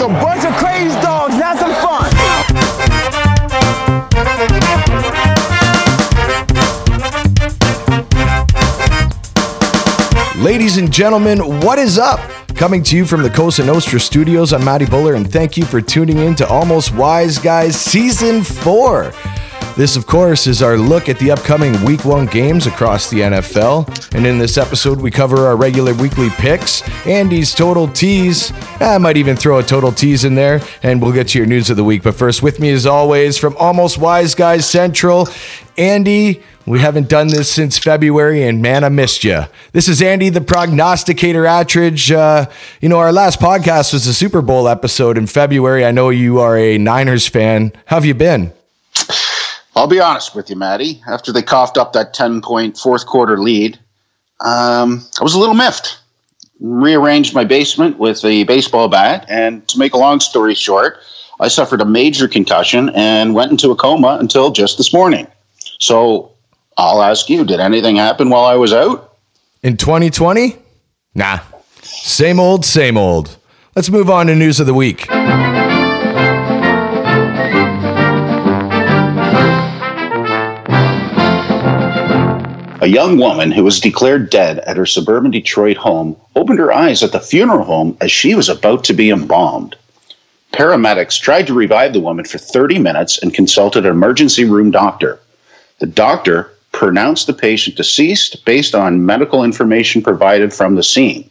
a bunch of crazy dogs. Have some fun. Ladies and gentlemen, what is up? Coming to you from the Cosa Nostra studios, I'm Matty Buller, and thank you for tuning in to Almost Wise Guys Season 4. This, of course, is our look at the upcoming Week 1 games across the NFL. And in this episode, we cover our regular weekly picks, Andy's total tease. I might even throw a total tease in there, and we'll get to your news of the week. But first, with me as always, from Almost Wise Guys Central, Andy. We haven't done this since February, and man, I missed you. This is Andy, the prognosticator Attridge. Uh, you know, our last podcast was a Super Bowl episode in February. I know you are a Niners fan. How have you been? I'll be honest with you, Maddie. After they coughed up that 10 point fourth quarter lead, um, I was a little miffed. Rearranged my basement with a baseball bat, and to make a long story short, I suffered a major concussion and went into a coma until just this morning. So I'll ask you, did anything happen while I was out? In 2020? Nah. Same old, same old. Let's move on to news of the week. A young woman who was declared dead at her suburban Detroit home opened her eyes at the funeral home as she was about to be embalmed. Paramedics tried to revive the woman for 30 minutes and consulted an emergency room doctor. The doctor pronounced the patient deceased based on medical information provided from the scene.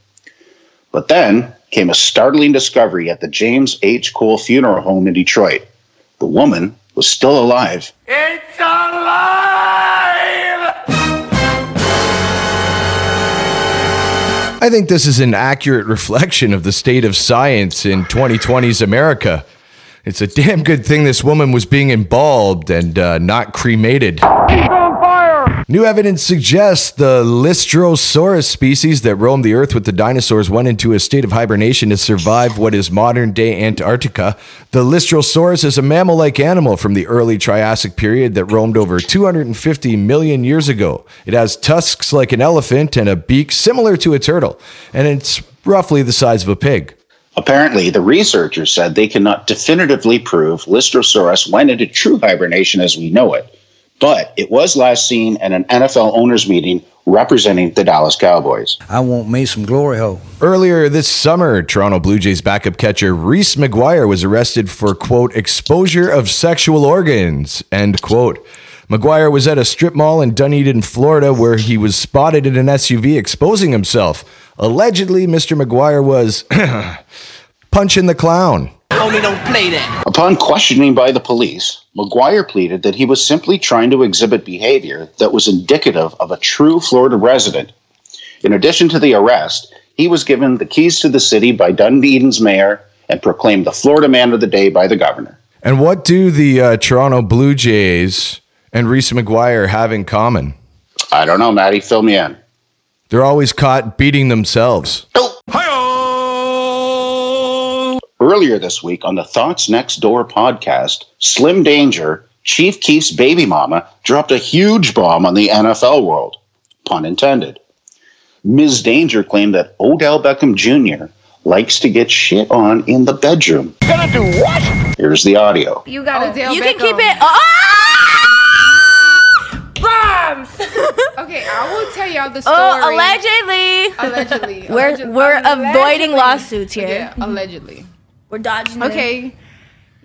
But then came a startling discovery at the James H. Cole Funeral Home in Detroit. The woman was still alive. It's alive! I think this is an accurate reflection of the state of science in 2020's America. It's a damn good thing this woman was being embalmed and uh, not cremated. New evidence suggests the Lystrosaurus species that roamed the earth with the dinosaurs went into a state of hibernation to survive what is modern day Antarctica. The Lystrosaurus is a mammal like animal from the early Triassic period that roamed over 250 million years ago. It has tusks like an elephant and a beak similar to a turtle, and it's roughly the size of a pig. Apparently, the researchers said they cannot definitively prove Lystrosaurus went into true hibernation as we know it, but it was last seen at an NFL owners meeting representing the Dallas Cowboys. I want me some glory hole. Earlier this summer, Toronto Blue Jays backup catcher Reese McGuire was arrested for, quote, exposure of sexual organs, end quote. McGuire was at a strip mall in Dunedin, Florida, where he was spotted in an SUV exposing himself. Allegedly, Mr. McGuire was punching the clown. Homie, don't play that. Upon questioning by the police, McGuire pleaded that he was simply trying to exhibit behavior that was indicative of a true Florida resident. In addition to the arrest, he was given the keys to the city by Dunedin's mayor and proclaimed the Florida Man of the Day by the governor. And what do the uh, Toronto Blue Jays and Reese McGuire have in common? I don't know, Maddie, fill me in. They're always caught beating themselves. Earlier this week on the Thoughts Next Door podcast, Slim Danger, Chief Keef's baby mama, dropped a huge bomb on the NFL world. Pun intended. Ms. Danger claimed that Odell Beckham Jr. likes to get shit on in the bedroom. Gonna do what? Here's the audio. You gotta. Odell you can keep it. Ah! Bombs. Okay, I will tell y'all the story. oh, allegedly. Allegedly. We're Alleged- we're avoiding lawsuits here. Yeah, allegedly. We're dodging. it. Okay.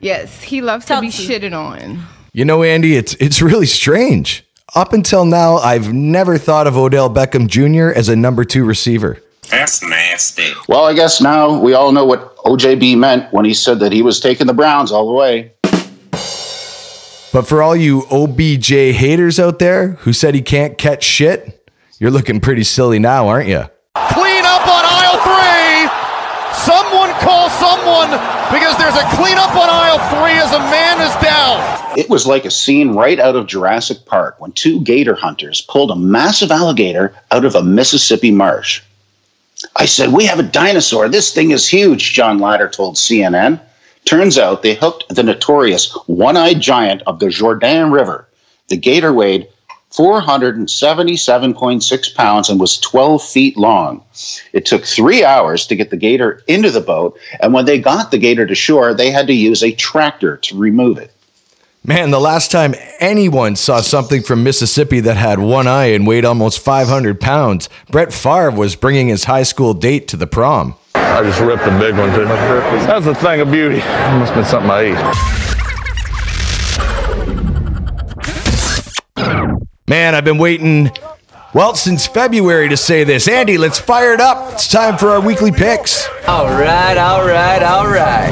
Yes, he loves Tell to be the truth. shitted on. You know, Andy, it's it's really strange. Up until now, I've never thought of Odell Beckham Jr. as a number two receiver. That's nasty. Well, I guess now we all know what OJB meant when he said that he was taking the Browns all the way. But for all you OBJ haters out there who said he can't catch shit, you're looking pretty silly now, aren't you? Clean up on aisle three. Someone call because there's a cleanup on aisle three as a man is down. It was like a scene right out of Jurassic Park when two gator hunters pulled a massive alligator out of a Mississippi marsh. I said, We have a dinosaur. This thing is huge, John Ladder told CNN. Turns out they hooked the notorious one eyed giant of the Jordan River. The gator weighed 477.6 pounds and was 12 feet long. It took three hours to get the gator into the boat, and when they got the gator to shore, they had to use a tractor to remove it. Man, the last time anyone saw something from Mississippi that had one eye and weighed almost 500 pounds, Brett Favre was bringing his high school date to the prom. I just ripped a big one too. That's the thing of beauty. It must have been something I ate. Man, I've been waiting, well, since February to say this. Andy, let's fire it up. It's time for our weekly picks. All right, all right, all right.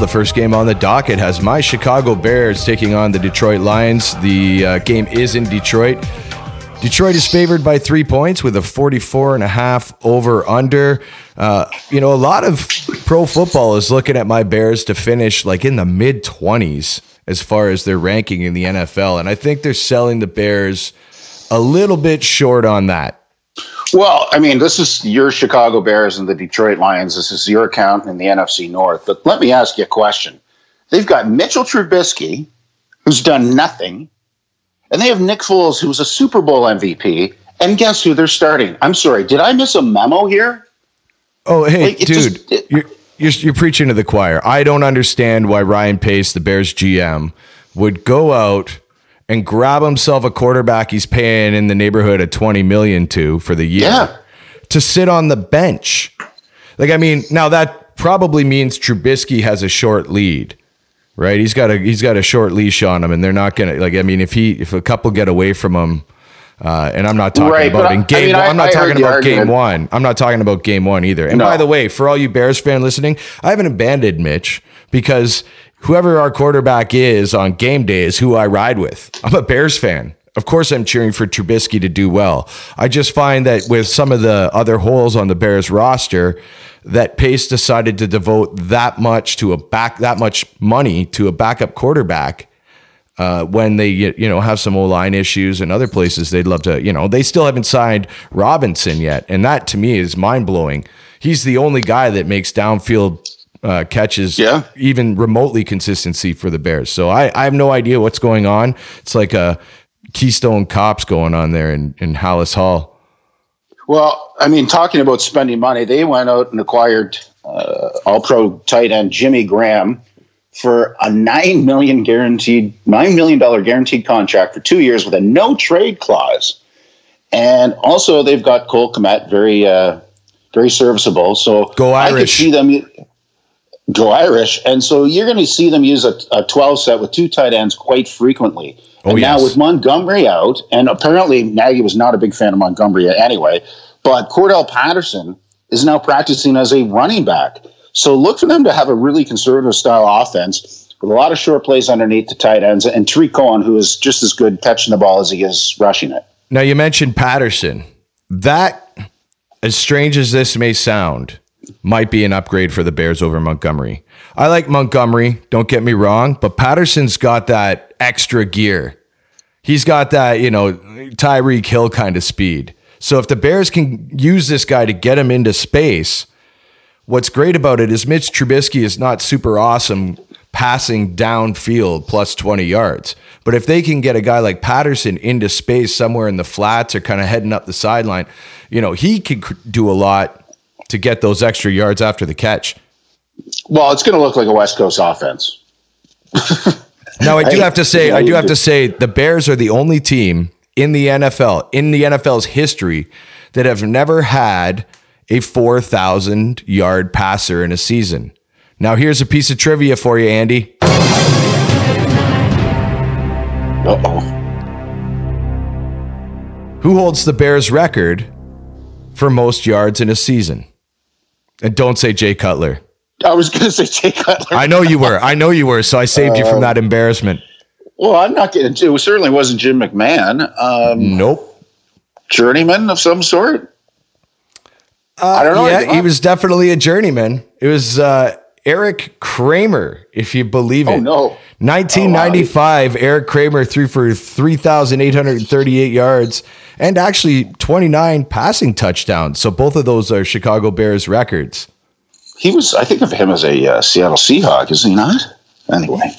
The first game on the docket has my Chicago Bears taking on the Detroit Lions. The uh, game is in Detroit. Detroit is favored by three points with a 44 and a half over under. Uh, you know, a lot of pro football is looking at my Bears to finish like in the mid 20s as far as their ranking in the NFL. And I think they're selling the Bears a little bit short on that. Well, I mean, this is your Chicago Bears and the Detroit Lions. This is your account in the NFC North. But let me ask you a question. They've got Mitchell Trubisky, who's done nothing, and they have Nick Foles, who's a Super Bowl MVP. And guess who they're starting? I'm sorry, did I miss a memo here? Oh, hey, Like, dude, just- it- you're, you're you're preaching to the choir. I don't understand why Ryan Pace, the Bears GM, would go out and grab himself a quarterback he's paying in the neighborhood of 20 million to for the year Yeah. to sit on the bench. Like, I mean, now that probably means Trubisky has a short lead, right? He's got a he's got a short leash on him, and they're not gonna like. I mean, if he if a couple get away from him, uh, and I'm not talking Right, about in I- I game. mean, one, I- I'm not I talking about game one. I'm not talking about game one either. And No. by the way, for all you Bears fan listening, I haven't abandoned Mitch because whoever our quarterback is on game day is who I ride with. I'm a Bears fan. Of course, I'm cheering for Trubisky to do well. I just find that with some of the other holes on the Bears roster, that Pace decided to devote that much to a back, that much money to a backup quarterback uh, when they you you know have some O line issues and other places they'd love to you know they still haven't signed Robinson yet, and that to me is mind blowing. He's the only guy that makes downfield uh, catches, Yeah. even remotely consistency for the Bears. So I, I have no idea what's going on. It's like a Keystone Cops going on there in in Halas Hall. Well, I mean, talking about spending money, they went out and acquired uh, All Pro tight end Jimmy Graham for a nine million guaranteed nine million dollar guaranteed contract for two years with a no trade clause, and also they've got Cole Kmet, very uh, very serviceable. So Go I could Irish. see them go Irish, and so you're going to see them use a, a twelve set with two tight ends quite frequently. Oh, and now with Montgomery out, and apparently Nagy was not a big fan of Montgomery anyway, but Cordell Patterson is now practicing as a running back. So look for them to have a really conservative style offense with a lot of short plays underneath the tight ends, and Tarik Cohen, who is just as good catching the ball as he is rushing it. Now you mentioned Patterson. That, as strange as this may sound, might be an upgrade for the Bears over Montgomery. I like Montgomery, don't get me wrong, but Patterson's got that extra gear. He's got that, you know, Tyreek Hill kind of speed. So if the Bears can use this guy to get him into space, what's great about it is Mitch Trubisky is not super awesome passing downfield plus 20 yards. But if they can get a guy like Patterson into space somewhere in the flats or kind of heading up the sideline, you know, he could do a lot to get those extra yards after the catch. Well, it's going to look like a West Coast offense. Now, I do I- have to say, I do have to say, the Bears are the only team in the NFL, in the NFL's history, that have never had a 4,000 yard passer in a season. Now, here's a piece of trivia for you, Andy. Uh oh. Who holds the Bears record for most yards in a season? And don't say Jay Cutler. I was going to say Jay Cutler. I know you were. I know you were. So I saved you from that embarrassment. well, I'm not getting to it. Certainly wasn't Jim McMahon. Um, Nope. journeyman of some sort. I don't know. Yeah, he was definitely a journeyman. It was uh, Eric Kramer, if you believe it. Oh, no. 1995, Eric Kramer threw for 3,838 yards and actually 29 passing touchdowns. So both of those are Chicago Bears records. He was, I think of him as a uh, Seattle Seahawk, is he not? Anyway,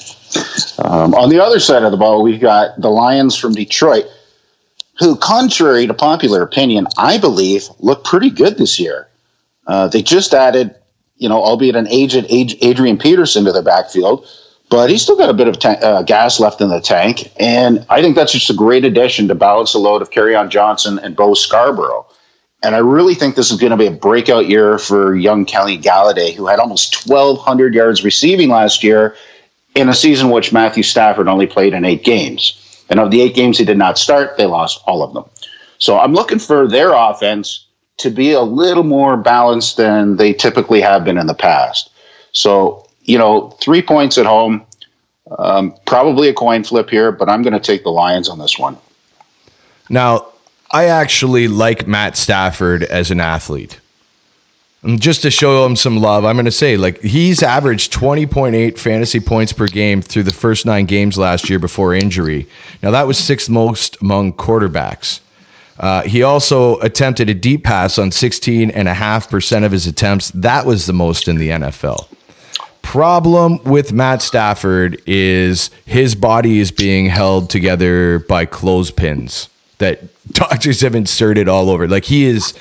um, on the other side of the ball, we've got the Lions from Detroit, who, contrary to popular opinion, I believe look pretty good this year. Uh, they just added, you know, albeit an aged Adrian Peterson to their backfield, but he's still got a bit of ta- uh, gas left in the tank. And I think that's just a great addition to balance the load of on Johnson and Bo Scarborough. And I really think this is going to be a breakout year for young Kenny Golladay, who had almost 1,200 yards receiving last year in a season which Matthew Stafford only played in eight games. And of the eight games he did not start, they lost all of them. So I'm looking for their offense to be a little more balanced than they typically have been in the past. So, you know, three points at home, um, probably a coin flip here, but I'm going to take the Lions on this one. Now, I actually like Matt Stafford as an athlete. And just to show him some love, I'm going to say like he's averaged 20.8 fantasy points per game through the first nine games last year before injury. Now that was sixth most among quarterbacks. Uh, he also attempted a deep pass on 16.5% of his attempts. That was the most in the NFL. Problem with Matt Stafford is his body is being held together by clothespins that doctors have inserted all over. Like he is,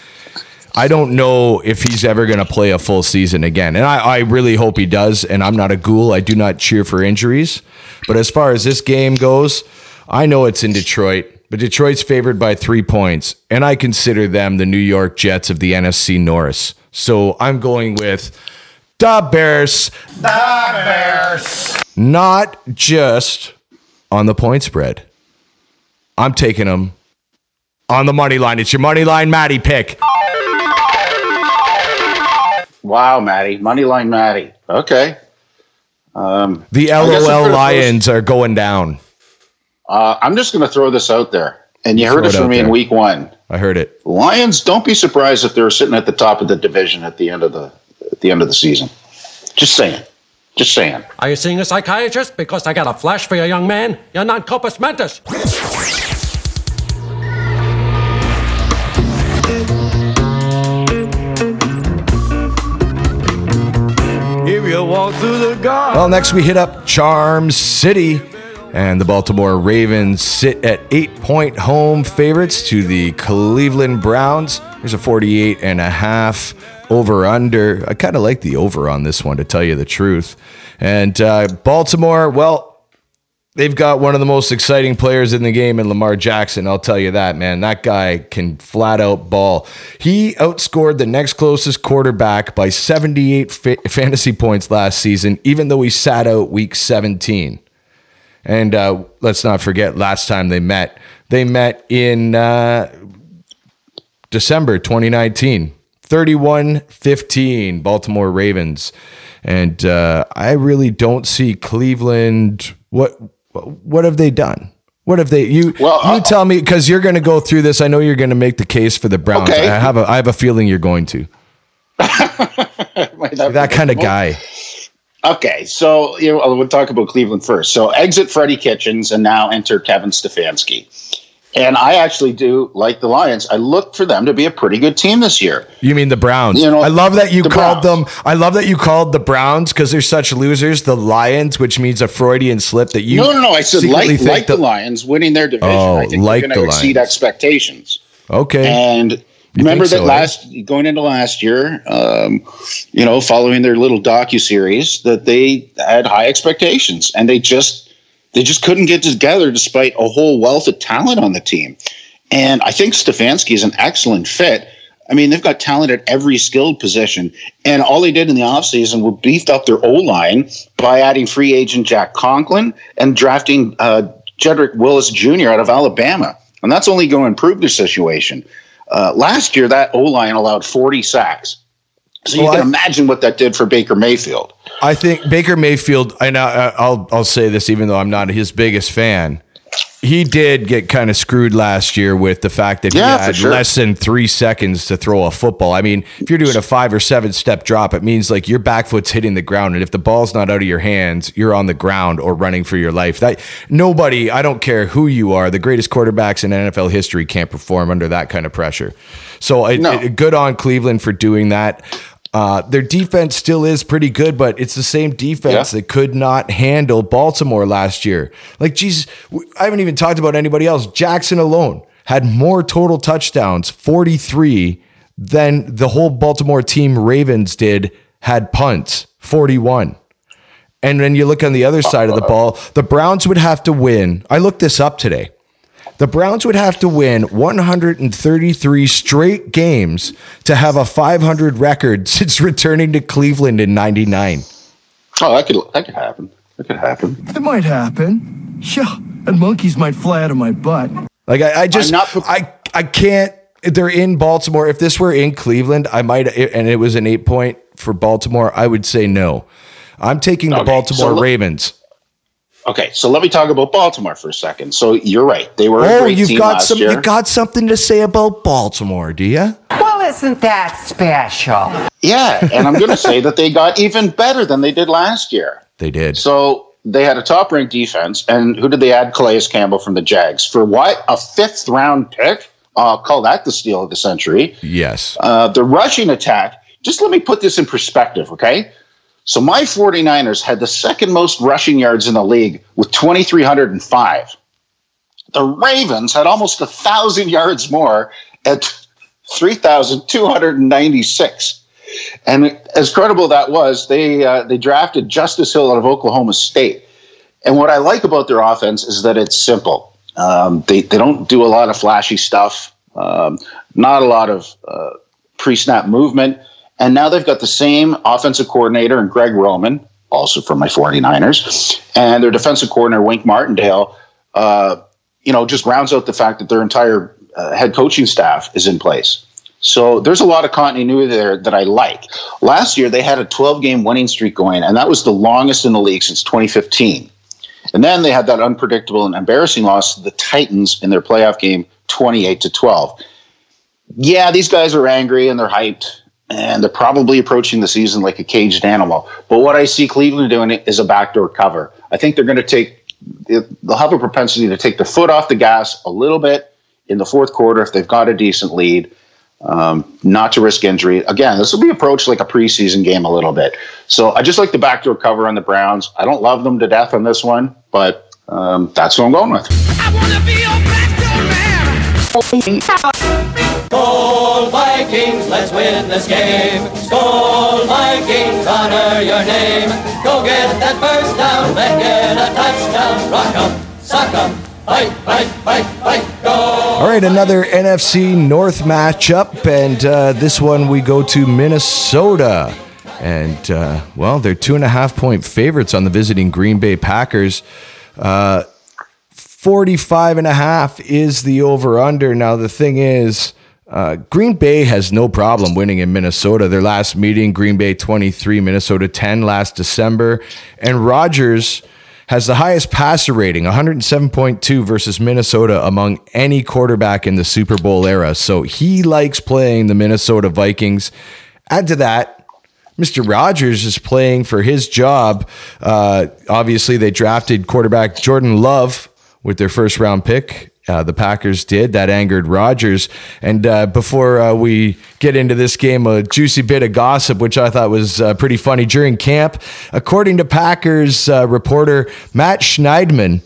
I don't know if he's ever going to play a full season again. And I, I really hope he does. And I'm not a ghoul. I do not cheer for injuries. But as far as this game goes, I know it's in Detroit, but Detroit's favored by three points. And I consider them the New York Jets of the NFC North. So I'm going with the Bears. The Bears. Not just on the point spread. I'm taking them on the money line. It's your money line, Maddie pick. Wow, Maddie, money line, Maddie. Okay. Um, the LOL Lions are going down. Uh, I'm just going to throw this out there, and you heard it, it from me there. in week one. I heard it. Lions. Don't be surprised if they're sitting at the top of the division at the end of the at the end of the season. Just saying. Just saying. Are you seeing a psychiatrist? Because I got a flash for you, young man. You're non-corpus mentis. Well, next we hit up Charm City. And the Baltimore Ravens sit at eight point home favorites to the Cleveland Browns. There's a 48 and a half over under. I kind of like the over on this one, to tell you the truth. And uh, Baltimore, well, they've got one of the most exciting players in the game in Lamar Jackson. I'll tell you that, man. That guy can flat out ball. He outscored the next closest quarterback by 78 fa- fantasy points last season, even though he sat out week 17. And uh, let's not forget, last time they met, they met in uh, December 2019. 31 15, Baltimore Ravens. And uh, I really don't see Cleveland. What what have they done? What have they? You well, you uh, tell me because you're going to go through this. I know you're going to make the case for the Browns. Okay. I have a I have a feeling you're going to. that kind of guy. Okay, so you know, we'll talk about Cleveland first. So exit Freddie Kitchens and now enter Kevin Stefanski. And I actually do like the Lions. I look for them to be a pretty good team this year. You mean the Browns? You know, I love that you called Browns. them. I love that you called the Browns because they're such losers. The Lions, which means a Freudian slip that you. No, no, no. I said like like the, the, Lions winning their division. Oh, I think like they're going to exceed expectations. Okay. And you remember that so, last eh? going into last year, um, you know, following their little docu series, that they had high expectations, and they just they just couldn't get together despite a whole wealth of talent on the team. And I think Stefanski is an excellent fit. I mean, they've got talent at every skilled position. And all they did in the offseason was beefed up their O line by adding free agent Jack Conklin and drafting uh, Jedrick Wills Jr. out of Alabama. And that's only going to improve their situation. Uh, last year, that O line allowed 40 sacks. So you can I, imagine what that did for Baker Mayfield. I think Baker Mayfield. I, I'll I'll say this, even though I'm not his biggest fan. he did get kind of screwed last year with the fact that Yeah, he had sure. less than three seconds to throw a football. I mean, if you're doing a five or seven step drop, it means like your back foot's hitting the ground, and if the ball's not out of your hands, you're on the ground or running for your life. That nobody, I don't care who you are, the greatest quarterbacks in NFL history can't perform under that kind of pressure. So it, No. it- good on Cleveland for doing that. Uh, their defense still is pretty good, but it's the same defense Yeah. that could not handle Baltimore last year. Like, Jesus, I haven't even talked about anybody else. Jackson alone had more total touchdowns, 43, than the whole Baltimore team Ravens did had punts, 41. And then you look on the other side of the ball, the Browns would have to win. I looked this up today. The Browns would have to win 133 straight games to have a 500 record since returning to Cleveland in 99. Oh, that could that could happen. That could happen. It might happen. Yeah, and monkeys might fly out of my butt. Like I, I just I'm not- I I can't they're in Baltimore. If this were in Cleveland, I might and it was an 8 point for Baltimore, I would say no. I'm taking the Baltimore so look- Ravens. Okay, so let me talk about Baltimore for a second. So you're right; they were a Oh, great you've team got last some year. you got something to say about Baltimore, do you? Well, isn't that special? yeah, and I'm going to say that they got even better than they did last year. They did. So they had a top ranked defense. And who did they add? Calais Campbell from the Jags. For what? A fifth round pick? Uh, call that the steal of the century. Yes. Uh, the rushing attack, just let me put this in perspective, okay? So my 49ers had the second most rushing yards in the league with 2,305. The Ravens had almost a 1,000 yards more at 3,296. And as credible that was, they uh, they drafted Justice Hill out of Oklahoma State. And what I like about their offense is that it's simple. Um, they they don't do a lot of flashy stuff, um, not a lot of uh, pre-snap movement. And now they've got the same offensive coordinator and Greg Roman, also from my 49ers, and their defensive coordinator Wink Martindale. Uh, you know, just rounds out the fact that their entire uh, head coaching staff is in place. So there's a lot of continuity there that I like. Last year they had a 12 game winning streak going, and that was the longest in the league since 2015. And then they had that unpredictable and embarrassing loss to the Titans in their playoff game, 28 to 12. Yeah, these guys are angry and they're hyped, and they're probably approaching the season like a caged animal. But what I see Cleveland doing is a backdoor cover. I think they're going to take they'll have a propensity to take the foot off the gas a little bit in the fourth quarter if they've got a decent lead, um, not to risk injury. Again, this will be approached like a preseason game a little bit. So I just like the backdoor cover on the Browns. I don't love them to death on this one, but um, that's who I'm going with. Skol Vikings, let's win this game. Skol Vikings, honor your name. Go get that first down, make it a touchdown. Rock 'em, sock 'em, fight, fight, fight, fight. All right, another NFC North matchup, and uh, this one we go to Minnesota. And, uh, well, they're two and a half point favorites on the visiting Green Bay Packers. Uh, 45 and a half is the over under. Now, the thing is, uh, Green Bay has no problem winning in Minnesota. Their last meeting, Green Bay 23, Minnesota 10 last December. And Rodgers has the highest passer rating, 107.2 versus Minnesota among any quarterback in the Super Bowl era. So he likes playing the Minnesota Vikings. Add to that, Mr. Rogers is playing for his job. Uh, obviously, they drafted quarterback Jordan Love with their first round pick. Uh, the Packers did. That angered Rodgers. And uh, before uh, we get into this game, a juicy bit of gossip, which I thought was uh, pretty funny during camp. According to Packers uh, reporter Matt Schneidman,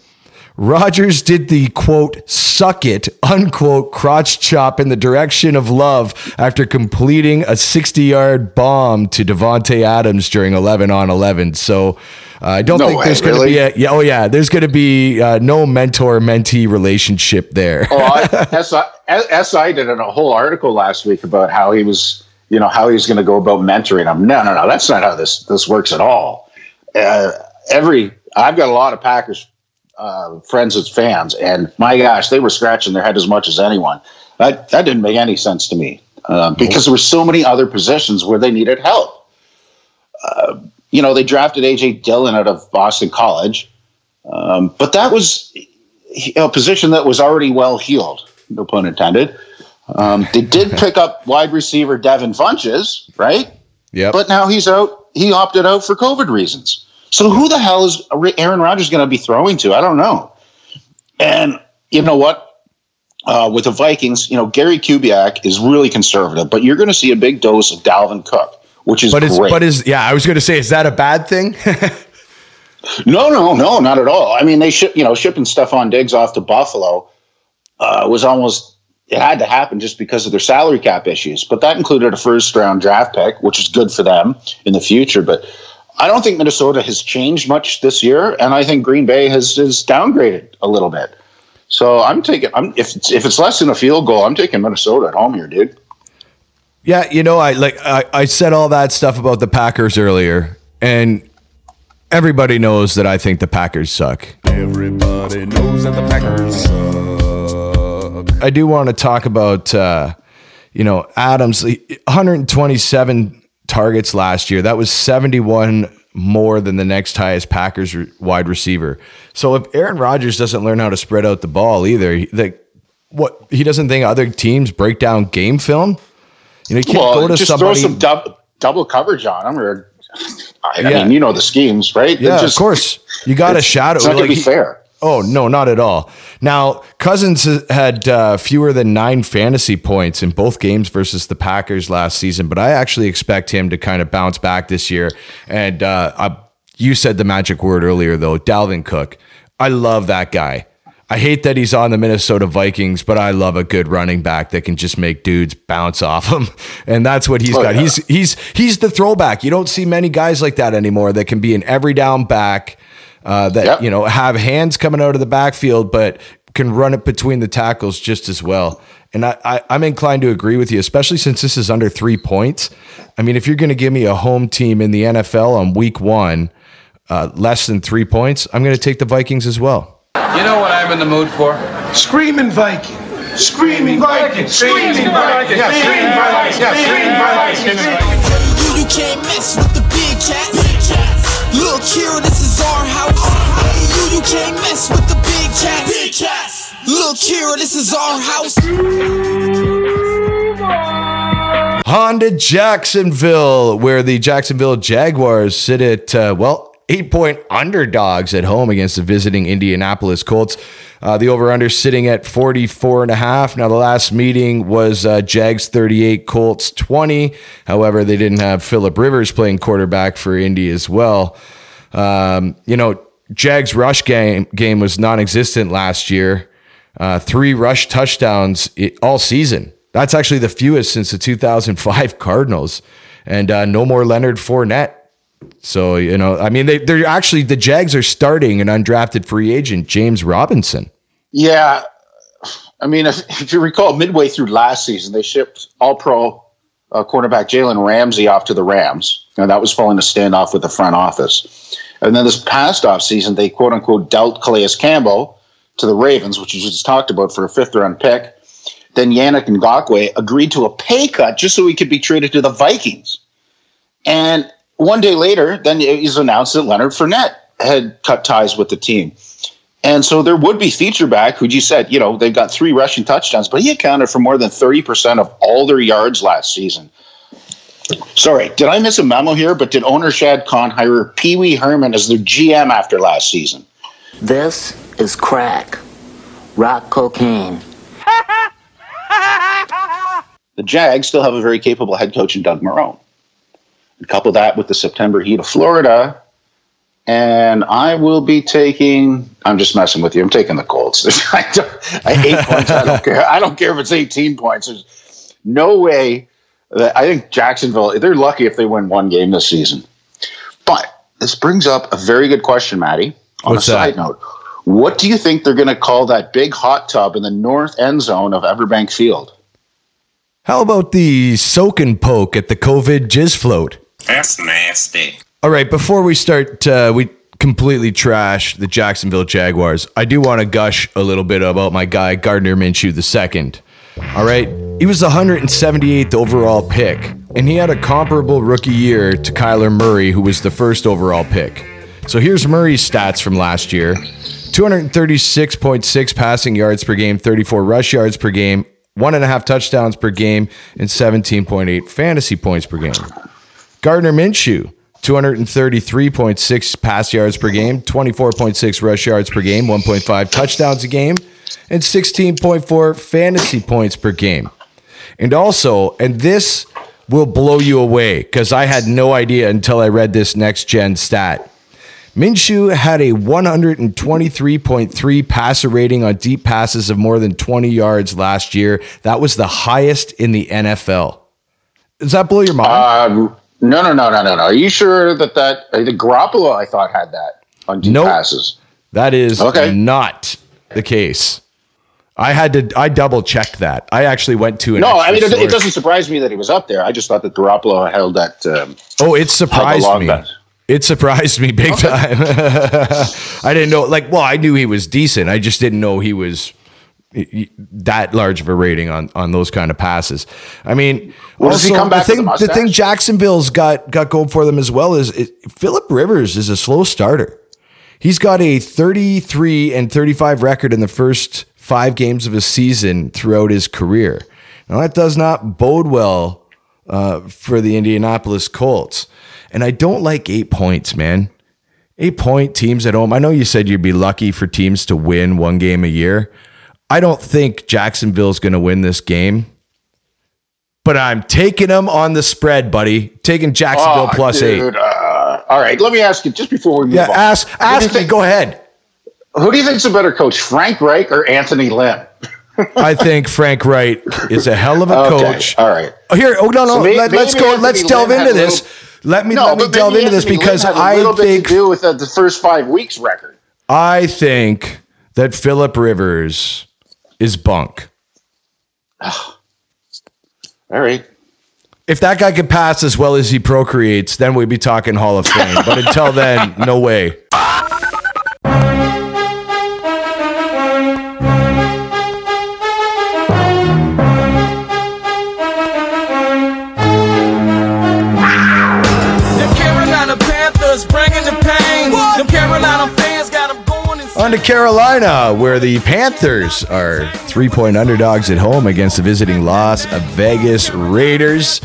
Rodgers did the quote, suck it, unquote, crotch chop in the direction of love after completing a 60 yard bomb to Davante Adams during 11 on 11. So uh, I don't No think way, there's going to really? be a, yeah, oh yeah, there's going to be uh, no mentor mentee relationship there. oh, I, SI, SI did a whole article last week about how he was, you know, how he's going to go about mentoring him. No, no, no, that's not how this this works at all. Uh, every I've got a lot of Packers uh, friends as fans, and my gosh, they were scratching their head as much as anyone. That that didn't make any sense to me uh, because there were so many other positions where they needed help. Uh, you know, they drafted AJ Dillon out of Boston College, um, but that was a position that was already well healed. No pun intended. Um, they did pick up wide receiver Devin Funchess, right? Yeah. But now he's out. He opted out for COVID reasons. So who the hell is Aaron Rodgers going to be throwing to? I don't know. And you know what? Uh, with the Vikings, you know Gary Kubiak is really conservative, but you're going to see a big dose of Dalvin Cook, which is but is but is yeah, I was going to say, is that a bad thing? No, no, no, not at all. I mean, they ship, you know, shipping Stefon Diggs off to Buffalo uh, was almost it had to happen just because of their salary cap issues. But that included a first round draft pick, which is good for them in the future. But I don't think Minnesota has changed much this year, and I think Green Bay has has downgraded a little bit. So I'm taking I'm if it's, if it's less than a field goal, I'm taking Minnesota at home here, dude. Yeah, you know, I like I, I said all that stuff about the Packers earlier, and everybody knows that I think the Packers suck. Everybody knows that the Packers suck. I do want to talk about uh, you know Adams, 127 targets last year. That was 71 more than the next highest Packers wide receiver. So if Aaron Rodgers doesn't learn how to spread out the ball either, what he doesn't think other teams break down game film. You know, you can't well, go to just somebody. throw some dub, double coverage on him, or I, Yeah. I mean, you know the schemes, right? Yeah, just- of course. You got to shadow. It's not like be fair. Oh no, not at all. Now Cousins had uh, fewer than nine fantasy points in both games versus the Packers last season, but I actually expect him to kind of bounce back this year. And uh, I, you said the magic word earlier, though, Dalvin Cook. I love that guy. I hate that he's on the Minnesota Vikings, but I love a good running back that can just make dudes bounce off him, and that's what he's Oh, got. yeah. He's he's he's the throwback. You don't see many guys like that anymore that can be an every down back uh, that Yep. you know have hands coming out of the backfield, but can run it between the tackles just as well. And I, I, I'm inclined to agree with you, especially since this is under three points. I mean, if you're going to give me a home team in the NFL on week one, uh, less than three points, I'm going to take the Vikings as well. You know what I'm in the mood for? Screaming Viking. Screaming Viking. Screaming Viking. Yes, screaming Viking. Yes, screaming Viking. You, you can't mess with the big cats. Look here, can't mess with the big cats. Look here, this is our house. Honda Jacksonville, where the Jacksonville Jaguars sit at, uh, well, eight point underdogs at home against the visiting Indianapolis Colts. Uh, the over under sitting at 44 and a half. Now, the last meeting was uh, Jags 38, Colts 20. However, they didn't have Philip Rivers playing quarterback for Indy as well. Um, you know, Jags rush game, game was non existent last year. Uh, three rush touchdowns all season. That's actually the fewest since the 2005 Cardinals. And uh, no more Leonard Fournette. So, you know, I mean, they, they're actually, the Jags are starting an undrafted free agent, James Robinson. Yeah, I mean, if, if you recall, midway through last season, they shipped All Pro uh, cornerback Jalen Ramsey off to the Rams, and that was following a standoff with the front office. And then this past off season, they quote unquote dealt Calais Campbell to the Ravens, which you just talked about for a fifth round pick. Then Yannick Ngakoue agreed to a pay cut just so he could be traded to the Vikings. And one day later, then it was announced that Leonard Fournette had cut ties with the team. And so there would be feature back who you said, you know, they've got three rushing touchdowns, but he accounted for more than 30% of all their yards last season. Sorry, did I miss a memo here? But did owner Shad Khan hire Pee Wee Herman as their GM after last season? This is crack. Rock cocaine. The Jags still have a very capable head coach in Doug Marrone. And couple that with the September heat of Florida, and I will be taking. I'm just messing with you. I'm taking the Colts. I eight points. I don't care. I don't care if it's 18 points. There's no way I think Jacksonville. They're lucky if they win one game this season. But this brings up a very good question, Maddie. On What's a side that? note, what do you think they're going to call that big hot tub in the north end zone of Everbank Field? How about the soak and poke at the COVID jizz float? That's nasty. All right, before we start, uh, we completely trash the Jacksonville Jaguars. I do want to gush a little bit about my guy Gardner Minshew II. All right, he was the 178th overall pick, and he had a comparable rookie year to Kyler Murray, who was the first overall pick. So here's Murray's stats from last year 236.6 passing yards per game, 34 rush yards per game, one and a half touchdowns per game, and 17.8 fantasy points per game. Gardner Minshew, 233.6 pass yards per game, 24.6 rush yards per game, 1.5 touchdowns a game, and 16.4 fantasy points per game. And also, and this will blow you away because I had no idea until I read this next gen stat. Minshew had a 123.3 passer rating on deep passes of more than 20 yards last year. That was the highest in the NFL. Does that blow your mind? Um, no, no, no, no, no, no. Are you sure that that uh, the Garoppolo I thought had that on deep Nope. passes? That is Okay. not the case. I had to. I double checked that. I actually went to an. No, I mean it, it doesn't surprise me that he was up there. I just thought that Garoppolo held that. Um, Oh, it surprised me. bet. It surprised me big time. I didn't know. Like, well, I knew he was decent. I just didn't know he was that large of a rating on on those kind of passes. I mean, Well, does he come back the thing, the the thing? Jacksonville's got got going for them as well is it, Philip Rivers is a slow starter. He's got a 33 and 35 record in the first five games of a season throughout his career. Now that does not bode well uh, for the Indianapolis Colts. And I don't like eight points, man. Eight point teams at home. I know you said you'd be lucky for teams to win one game a year. I don't think Jacksonville's going to win this game, but I'm taking them on the spread, buddy. Taking Jacksonville oh, plus eight. dude, Uh, all right, let me ask you just before we move Yeah, on. ask Who do you ask me. think- Go ahead. Who do you think's a better coach, Frank Reich or Anthony Lynn? I think Frank Wright is a hell of a Okay, coach. all right. Oh, here, oh no, no. So may- let, us go. Anthony Let's delve Lynn into this. little- let me no, let me delve maybe into this Anthony because I think do with uh, the first five weeks record. I think that Philip Rivers is bunk. All right. If that guy could pass as well as he procreates, then we'd be talking Hall of Fame. But until then, no way. To Carolina, where the Panthers are three point underdogs at home against the visiting Las Vegas Raiders.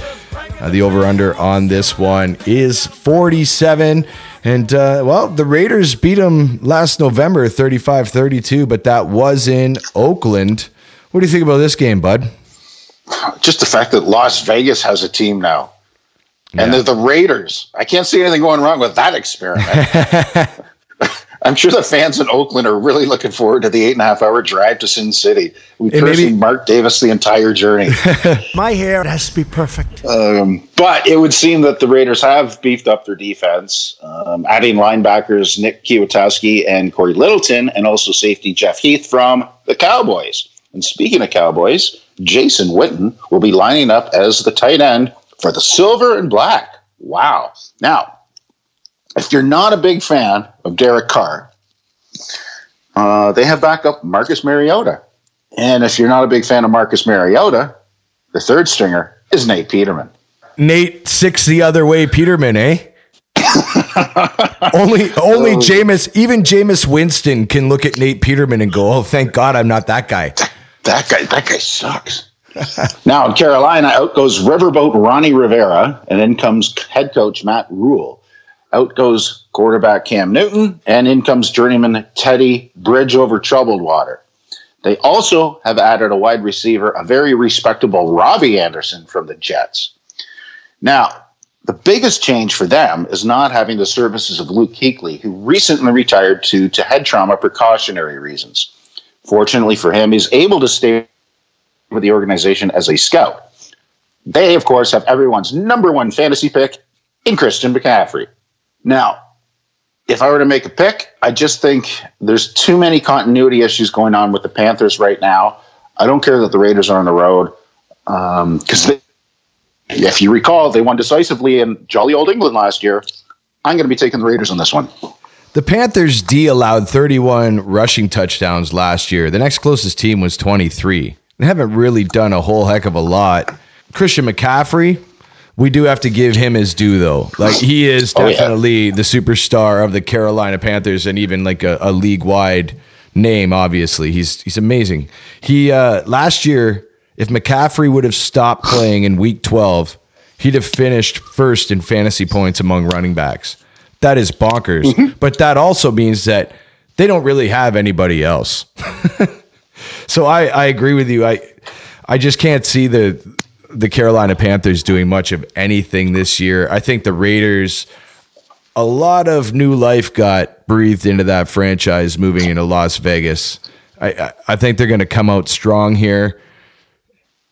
Uh, the over under on this one is 47. And, uh, well, the Raiders beat them last November 35 32, but that was in Oakland. What do you think about this game, bud? Just the fact that Las Vegas has a team now. And they're the Raiders. I can't see anything going wrong with that experiment. I'm sure the fans in Oakland are really looking forward to the eight and a half hour drive to Sin City. We And personally maybe- Mark Davis the entire journey. My hair has to be perfect. Um, but it would seem that the Raiders have beefed up their defense, um, adding linebackers Nick Kwiatkoski and Cory Littleton, and also safety Jeff Heath from the Cowboys. And speaking of Cowboys, Jason Witten will be lining up as the tight end for the silver and black. Wow. Now, if you're not a big fan of Derek Carr, uh, they have backup Marcus Mariota. And if you're not a big fan of Marcus Mariota, the third stringer is Nate Peterman. Nate six the other way, Peterman, eh? only only Oh. Jameis, even Jameis Winston can look at Nate Peterman and go, "Oh, thank God I'm not that guy." That guy, that guy sucks. now in Carolina, out goes Riverboat Ronnie Rivera, and in comes head coach Matt Rhule. Out goes quarterback Cam Newton, and in comes journeyman Teddy Bridge over troubled water. They also have added a wide receiver, a very respectable Robbie Anderson from the Jets. Now, the biggest change for them is not having the services of Luke Kuechly, who recently retired to, to head trauma precautionary reasons. Fortunately for him, he's able to stay with the organization as a scout. They, of course, have everyone's number one fantasy pick in Christian McCaffrey. Now, if I were to make a pick, I just think there's too many continuity issues going on with the Panthers right now. I don't care that the Raiders are on the road um, because if you recall, they won decisively in jolly old England last year. I'm going to be taking the Raiders on this one. The Panthers D allowed 31 rushing touchdowns last year. The next closest team was 23. They haven't really done a whole heck of a lot. Christian McCaffrey, we do have to give him his due though. Like he is Oh, yeah. definitely the superstar of the Carolina Panthers and even like a, a league wide name. Obviously, he's he's amazing. He uh, last year, if McCaffrey would have stopped playing in Week 12, he'd have finished first in fantasy points among running backs. That is bonkers. Mm-hmm. But that also means that they don't really have anybody else. so I, I agree with you. I I just can't see the the Carolina Panthers doing much of anything this year. I think the Raiders a lot of new life got breathed into that franchise moving into Las Vegas. I I, think they're going to come out strong here.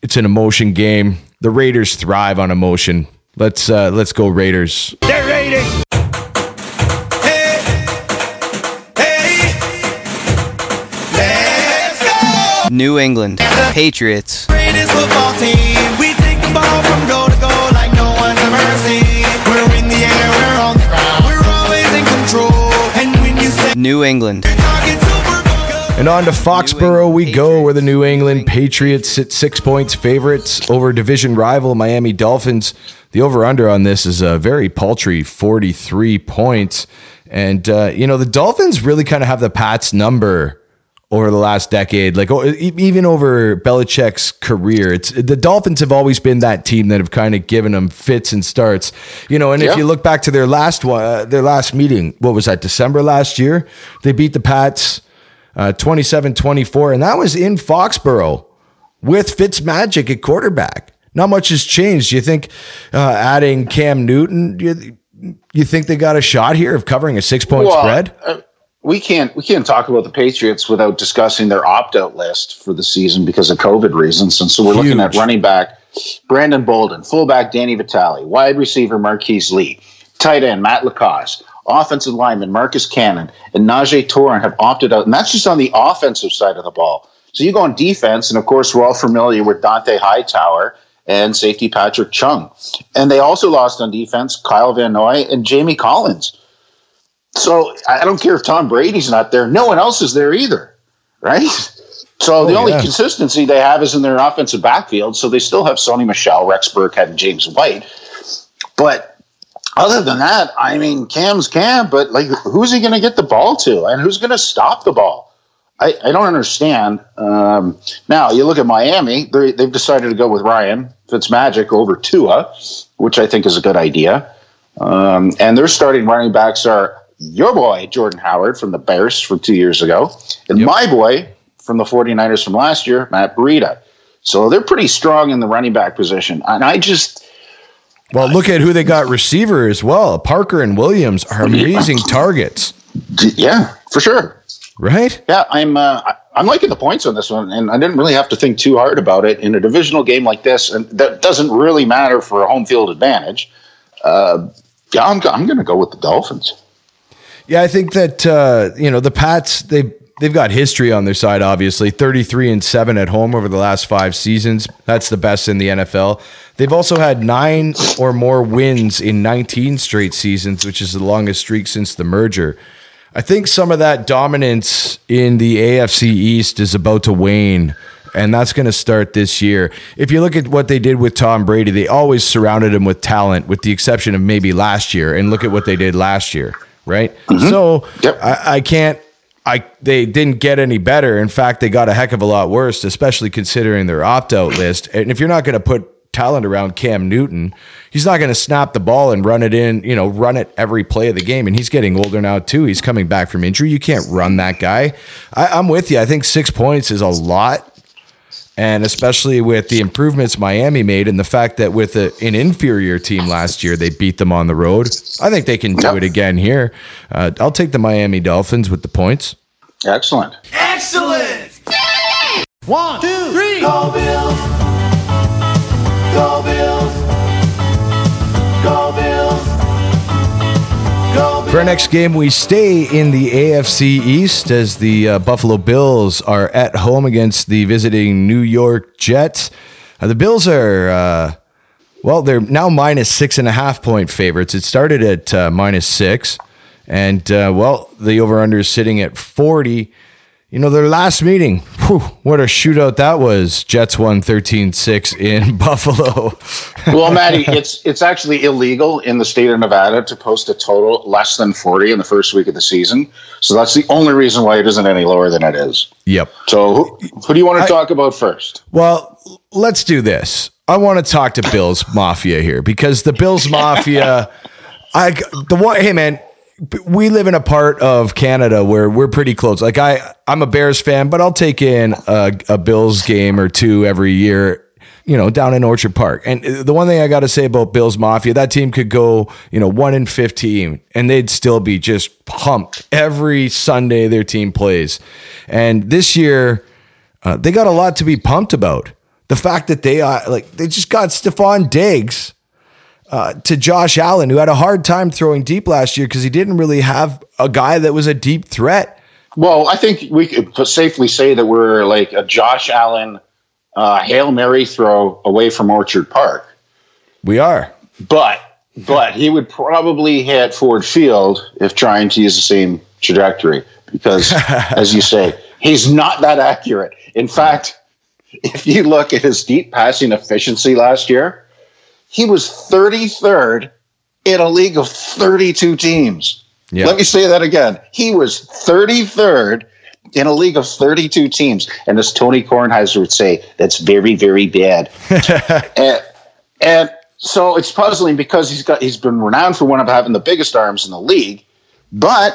It's an emotion game. The Raiders thrive on emotion. Let's uh, let's go Raiders. They're Raiders. When England Patriots. New England. And on to Foxborough we go, where the New England Patriots sit six points favorites over division rival Miami Dolphins. The over under on this is a very paltry 43 points. And, uh, you know, the Dolphins really kind of have the Pats number over the last decade, like even over Belichick's career. It's the Dolphins have always been that team that have kind of given them fits and starts, you know. And if you look back to their last one, uh, their last meeting, what was that? December last year, they beat the Pats uh, 27-24, and that was in Foxborough with Fitzmagic at quarterback. Not much has changed. Do you think uh, adding Cam Newton? You, you think they got a shot here of covering a six point Well, spread? We can't we can't talk about the Patriots without discussing their opt out list for the season because of COVID reasons. And so we're looking at running back Brandon Bolden, fullback Danny Vitale, wide receiver Marquise Lee, tight end Matt LaCosse, offensive lineman Marcus Cannon, and Najee Toran have opted out. And that's just on the offensive side of the ball. So you go on defense, and of course we're all familiar with Dont'a Hightower and safety Patrick Chung. And they also lost on defense Kyle Van Noy and Jamie Collins. So I don't care if Tom Brady's not there. No one else is there either, right? So the Oh, only yeah. consistency they have is in their offensive backfield. So they still have Sony Michel, Rex Burkhead, and James White. But other than that, I mean, Cam's Cam, but like, who's he going to get the ball to, and who's going to stop the ball? I, I don't understand. Um, now you look at Miami; they- they've decided to go with Ryan Fitzmagic over Tua, which I think is a good idea. Um, and their starting running backs are your boy Jordan Howard from the Bears from two years ago, and my boy from the 49ers from last year, Matt Breida. So they're pretty strong in the running back position, and I just Well, look at who they got receiver as well. Parker and Williams are amazing targets. Yeah, for sure. Right? Yeah, I'm uh, I'm liking the points on this one, and I didn't really have to think too hard about it in a divisional game like this, and that doesn't really matter for a home field advantage. Uh, yeah, I'm I'm going to go with the Dolphins. Yeah, I think that uh, you know the Pats they they've got history on their side. Obviously, thirty three and seven at home over the last five seasons. That's the best in the NFL. They've also had nine or more wins in nineteen straight seasons, which is the longest streak since the merger. I think some of that dominance in the AFC East is about to wane. And that's going to start this year. If you look at what they did with Tom Brady, they always surrounded him with talent, with the exception of maybe last year. And look at what they did last year, right? Mm-hmm. So I, I can't. I they didn't get any better. In fact, they got a heck of a lot worse, especially considering their opt-out list. And if you're not going to put talent around Cam Newton, he's not going to snap the ball and run it in, you know, run it every play of the game. And he's getting older now too. He's coming back from injury. You can't run that guy. I, I'm with you. I think six points is a lot. And especially with the improvements Miami made and the fact that with a, an inferior team last year, they beat them on the road. I think they can do it again here. Uh, I'll take the Miami Dolphins with the points. Excellent. Excellent! One, two, three. Go Bills. Go Bills. For our next game, we stay in the AFC East as the uh, Buffalo Bills are at home against the visiting New York Jets. Uh, the Bills are, uh, well, they're now minus six and a half point favorites. It started at uh, minus six. And, uh, well, the over under is sitting at 40. You know, their last meeting, Whew, what a shootout that was. Jets won 13-6 in Buffalo. well, Maddie, it's it's actually illegal in the state of Nevada to post a total less than 40 in the first week of the season. So that's the only reason why it isn't any lower than it is. Yep. So who, who do you want to talk about first? Well, let's do this. I want to talk to Bills Mafia here because the Bills Mafia, I the one. Hey man, we live in a part of Canada where we're pretty close. Like I, I'm a Bears fan, but I'll take in a, a Bills game or two every year. You know, down in Orchard Park. And the one thing I got to say about Bills Mafia, that team could go, you know, one in 15 and they'd still be just pumped every Sunday their team plays. And this year, uh, they got a lot to be pumped about. The fact that they uh, like they just got Stefon Diggs uh, to Josh Allen, who had a hard time throwing deep last year because he didn't really have a guy that was a deep threat. Well, I think we could safely say that we're like a Josh Allen uh, hail mary throw away from Orchard Park. We are, but but he would probably hit Ford Field if trying to use the same trajectory because, as you say, he's not that accurate. In fact, if you look at his deep passing efficiency last year, he was 33rd in a league of 32 teams. Yeah. Let me say that again. He was 33rd in a league of 32 teams. And as Tony Kornheiser would say, that's very, very bad. and, and so it's puzzling because he's got he's been renowned for one of having the biggest arms in the league, but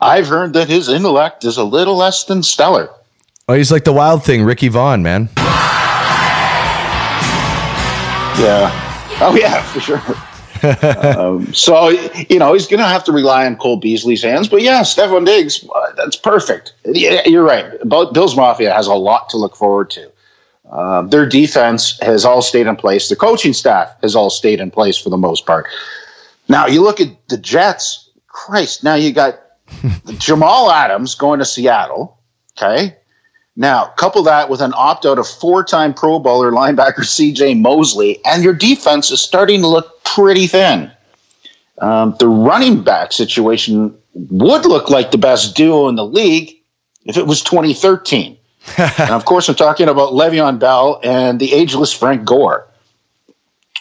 I've heard that his intellect is a little less than stellar. Oh, he's like the wild thing, Ricky Vaughn, man. Yeah. Oh yeah, for sure. um, so you know he's going to have to rely on Cole Beasley's hands, but yeah, Stefon Diggs, uh, that's perfect. Yeah, you're right. Bills Mafia has a lot to look forward to. Uh, their defense has all stayed in place. The coaching staff has all stayed in place for the most part. Now you look at the Jets. Christ, now you got Jamal Adams going to Seattle. Okay, now, couple that with an opt out of four time Pro Bowler linebacker CJ Mosley, and your defense is starting to look pretty thin. Um, the running back situation would look like the best duo in the league if it was 2013. and of course, I'm talking about Le'Veon Bell and the ageless Frank Gore.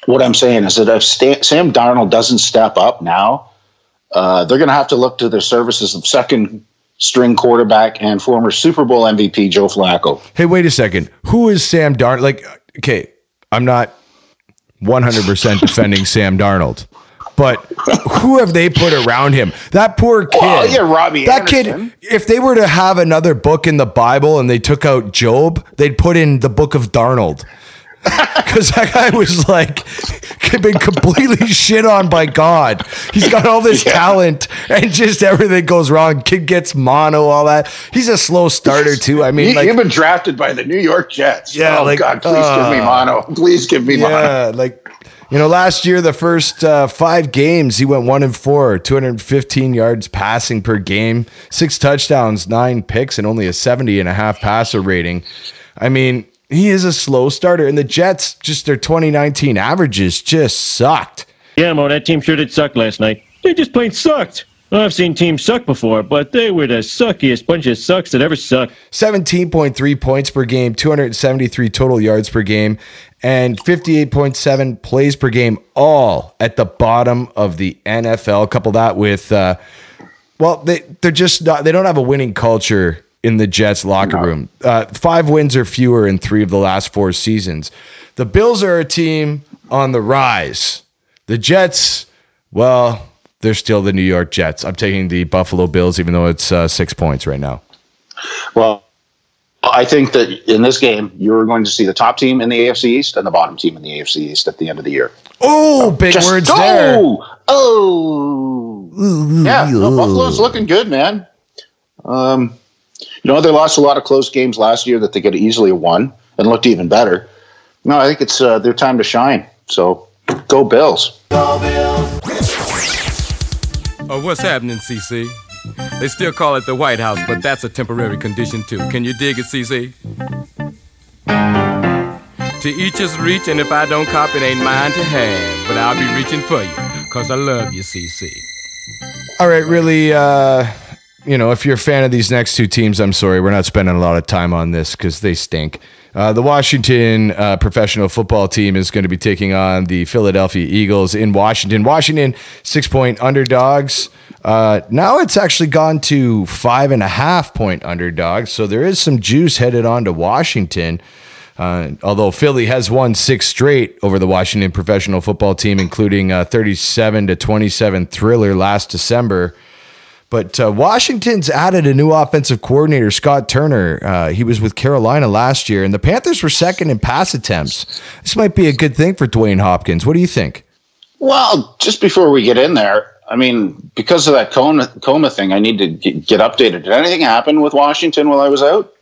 What I'm saying is that if Sam Darnold doesn't step up now, uh, they're going to have to look to the services of second string quarterback and former Super Bowl MVP Joe Flacco. Hey, wait a second. Who is Sam Darnold? Like, okay, I'm not 100% defending Sam Darnold. But who have they put around him? That poor kid. Well, yeah, Robby. That Anderson. kid. If they were to have another book in the Bible and they took out Job, they'd put in the book of Darnold. Because that guy was like been completely shit on by God. He's got all this yeah. talent and just everything goes wrong. Kid gets mono, all that. He's a slow starter too. I mean, he, like, you've been drafted by the New York Jets. Yeah, oh like, God, please uh, give me mono. Please give me mono. Yeah, like you know, last year the first uh, five games he went one and four, 215 yards passing per game, six touchdowns, nine picks, and only a 70 and a half passer rating. I mean, he is a slow starter, and the Jets just their 2019 averages just sucked. Yeah, Mo, that team sure did suck last night. They just plain sucked. I've seen teams suck before, but they were the suckiest bunch of sucks that ever sucked. 17.3 points per game, 273 total yards per game, and 58.7 plays per game, all at the bottom of the NFL. Couple that with, uh, well, they, they're just not, they don't have a winning culture in the Jets locker no. room. Uh, five wins or fewer in three of the last four seasons. The Bills are a team on the rise. The Jets, well, they're still the New York Jets. I'm taking the Buffalo Bills, even though it's uh, six points right now. Well, I think that in this game, you're going to see the top team in the AFC East and the bottom team in the AFC East at the end of the year. Oh, big Just, words oh, there. Oh, yeah. No, Buffalo's looking good, man. Um, you know, they lost a lot of close games last year that they could easily have easily won and looked even better. No, I think it's uh, their time to shine. So go Bills. Go Bills. Oh, what's happening, CC? They still call it the White House, but that's a temporary condition too. Can you dig it, CC? To each his reach, and if I don't cop, it ain't mine to have. But I'll be reaching for you, cause I love you, CC. All right, really, uh, you know, if you're a fan of these next two teams, I'm sorry, we're not spending a lot of time on this because they stink. Uh, the Washington uh, professional football team is going to be taking on the Philadelphia Eagles in Washington. Washington, six point underdogs. Uh, now it's actually gone to five and a half point underdogs. So there is some juice headed on to Washington. Uh, although Philly has won six straight over the Washington professional football team, including a 37 to 27 thriller last December. But uh, Washington's added a new offensive coordinator, Scott Turner. Uh, he was with Carolina last year, and the Panthers were second in pass attempts. This might be a good thing for Dwayne Hopkins. What do you think? Well, just before we get in there, I mean, because of that coma, coma thing, I need to get, updated. Did anything happen with Washington while I was out?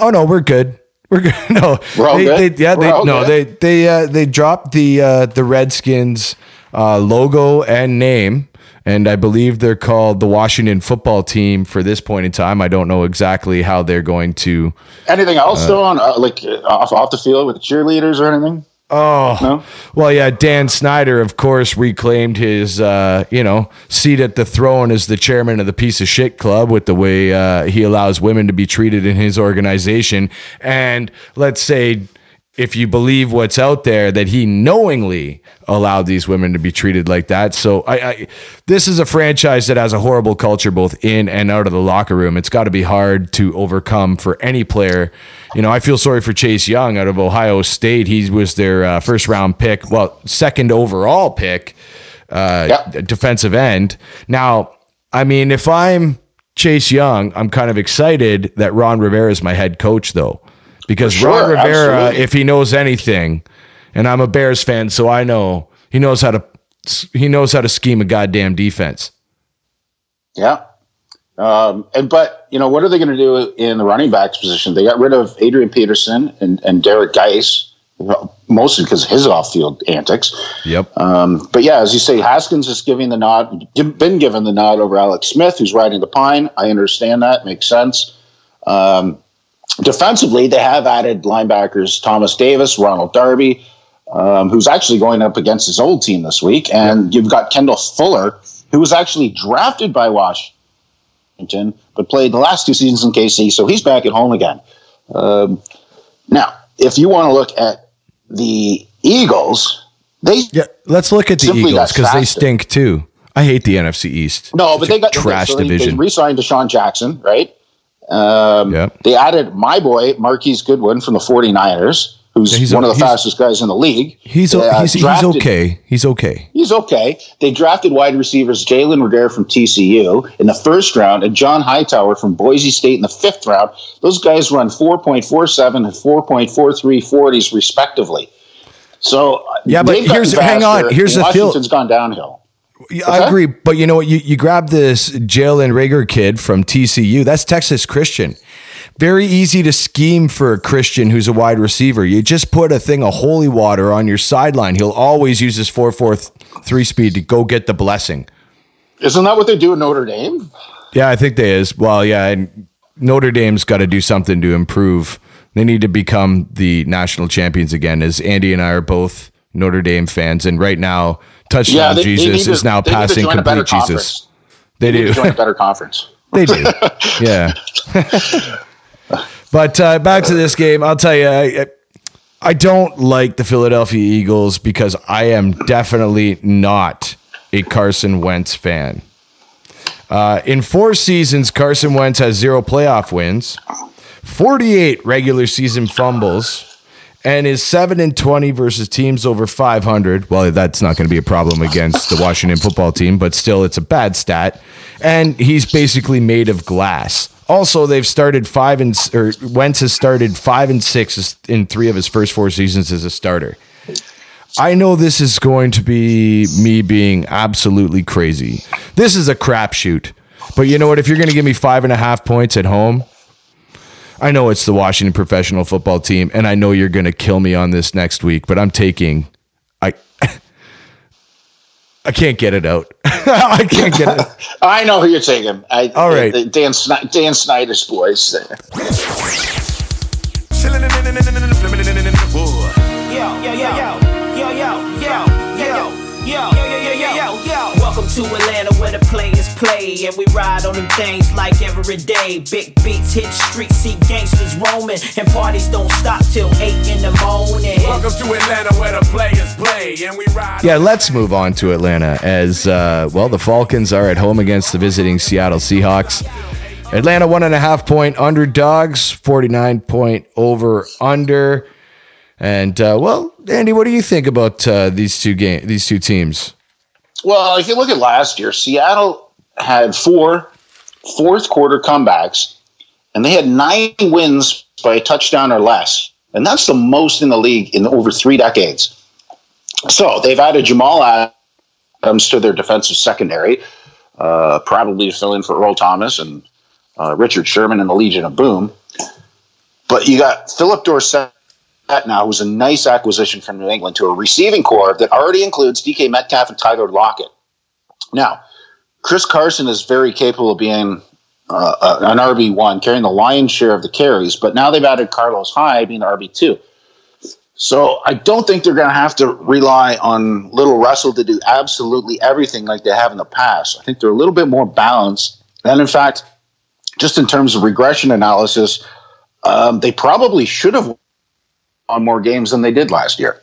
Oh no, we're good. We're good. No, We're all they, good? They, yeah, We're they, no, they good? they uh, they dropped the uh, the Redskins uh, logo and name, and I believe they're called the Washington Football Team for this point in time. I don't know exactly how they're going to. Anything else Uh, though on uh, like uh, off off the field with the cheerleaders or anything? Oh, No? well, yeah. Dan Snyder, of course, reclaimed his, uh, you know, seat at the throne as the chairman of the piece of shit club with the way uh, he allows women to be treated in his organization. And let's say, if you believe what's out there, that he knowingly allowed these women to be treated like that. So, I, I this is a franchise that has a horrible culture both in and out of the locker room. It's got to be hard to overcome for any player. You know, I feel sorry for Chase Young out of Ohio State. He was their uh, first round pick, well, second overall pick, uh, defensive end. Now, I mean, if I'm Chase Young, I'm kind of excited that Ron Rivera is my head coach, though, because sure, Ron Rivera, absolutely. if he knows anything, and I'm a Bears fan, so I know he knows how to he knows how to scheme a goddamn defense. Yeah. Um, and but you know what are they going to do in the running backs position? They got rid of Adrian Peterson and, and Derek Guice, mostly because of his off-field antics. Yep. Um, but yeah, as you say, Haskins is giving the nod, been given the nod over Alex Smith, who's riding the pine. I understand that, makes sense. Um, defensively, they have added linebackers Thomas Davis, Ronald Darby, um, who's actually going up against his old team this week, and you've got Kendall Fuller, who was actually drafted by Washington, but played the last two seasons in KC, so he's back at home again. Um, now, if you want to look at the Eagles, they yeah. Let's look at the Eagles because they stink too. I hate the NFC East. No, but they got trash so they- division. They re-signed DeSean Jackson, right? Um, They added my boy Marquise Goodwin from the 49ers, who's Yeah, one o- of the fastest guys in the league. he's uh, he's, he's okay. He's okay. He's okay. They drafted wide receivers Jalen Reagor from TCU in the first round and John Hightower from Boise State in the fifth round. Those guys run 4.47 and 4.43 40s respectively. So Yeah, but here's- hang on. Here's the Washington's gone downhill. Yeah, I agree, but you know what? You you grab this Jalen Reagor kid from TCU. That's Texas Christian. Very easy to scheme for a Christian who's a wide receiver. You just put a thing of holy water on your sideline. He'll always use his four four three speed to go get the blessing. Isn't that what they do in Notre Dame? Yeah, I think they is. Well, yeah, and Notre Dame's got to do something to improve. They need to become the national champions again. As Andy and I are both Notre Dame fans, and right now, touchdown Yeah, they- they Jesus is now they to passing join a better complete Jesus. conference. They to do. join a better conference. They do. Yeah. but uh, back to this game, I'll tell you, I, I don't like the Philadelphia Eagles because I am definitely not a Carson Wentz fan. Uh, in four seasons, Carson Wentz has zero playoff wins, 48 regular season fumbles, and is 7 and 20 versus teams over 500. Well, that's not going to be a problem against the Washington football team, but still, it's a bad stat. And he's basically made of glass. Also, they've started five and or Wentz has started five and six in three of his first four seasons as a starter. I know this is going to be me being absolutely crazy. This is a crapshoot. But you know what? If you're going to give me five and a half points at home, I know it's the Washington professional football team, and I know you're going to kill me on this next week. But I'm taking, I, I can't get it out. I can't get it. I know who you're taking. I, All right. the- Dan, Sni- Dan Snyder's boys. To Atlanta where the players play. And we ride on them things like every day. Big beats hit streets, see gangsters roaming. And parties don't stop till 8 in the morning. Welcome to Atlanta where the players play. And we ride. Yeah, let's move on to Atlanta as, uh, well, the Falcons are at home against the visiting Seattle Seahawks. Atlanta, one and a half point underdogs, 49 point over under. And, uh, well, Andy, what do you think about uh, these two game, these two teams? Well, if you look at last year, Seattle had four fourth quarter comebacks, and they had nine wins by a touchdown or less. And that's the most in the league in over three decades. So they've added Jamal Adams to their defensive secondary, uh, probably to fill in for Earl Thomas and uh, Richard Sherman and the Legion of Boom. But you got Phillip Dorsett now, who's a nice acquisition from New England to a receiving corps that already includes DK Metcalf and Tyler Lockett. Now, Chris Carson is very capable of being uh, uh an RB one, carrying the lion's share of the carries. But now they've added Carlos Hyde being the RB two. So I don't think they're going to have to rely on Little Russell to do absolutely everything like they have in the past. I think they're a little bit more balanced, and in fact, just in terms of regression analysis, um, they probably should have on more games than they did last year.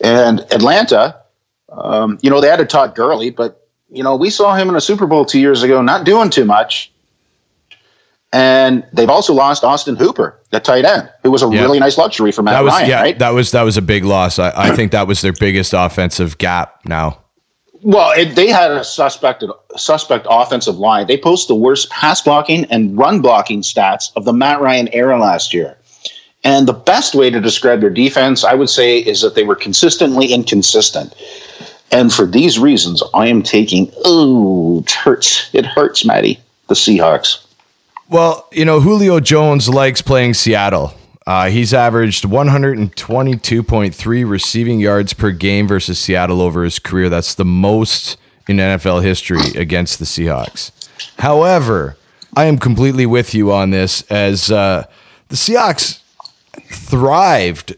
And Atlanta, um, you know, they added Todd Gurley, but you know, we saw him in a Super Bowl two years ago, not doing too much. And they've also lost Austin Hooper, the tight end, who was a Yeah. really nice luxury for Matt that was Ryan, yeah, right? that was that was a big loss. I, I think that was their biggest offensive gap now. Well, it, they had a suspected suspect offensive line. They post the worst pass blocking and run blocking stats of the Matt Ryan era last year. And the best way to describe their defense, I would say, is that they were consistently inconsistent. And for these reasons, I am taking. Oh, it hurts! It hurts, Matty. The Seahawks. Well, you know, Julio Jones likes playing Seattle. Uh, he's averaged 122.3 receiving yards per game versus Seattle over his career. That's the most in NFL history against the Seahawks. However, I am completely with you on this as uh, the Seahawks thrived